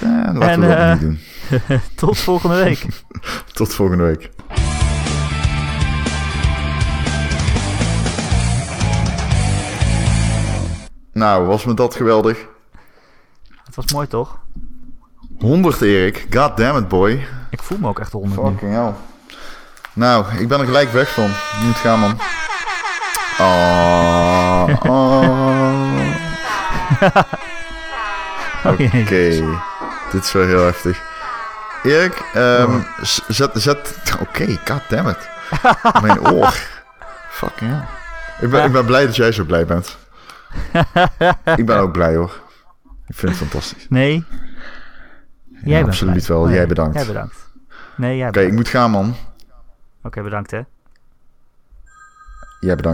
Eh, laten En, we dat eh, niet doen. Tot volgende week. Tot volgende week. Nou, was me dat geweldig. Het was mooi toch? 100 Erik. God damn it, boy. Ik voel me ook echt 100 nu. Fucking hell. Nou, ik ben er gelijk weg van. Je moet gaan, man. Oh, oh. Oké, dit is wel heel heftig. Erik, ehm, zet... zet Oké, god damn it. Mijn oor. Fucking hell. Ik ben, ik ben blij dat jij zo blij bent. Ik ben ook blij hoor. Ik vind het fantastisch. Nee. Jij bent absoluut blij. wel. Jij ja. bedankt. Jij bedankt. Nee, jij Oké, ik moet gaan, man. Oké, bedankt hè. Jij bedankt.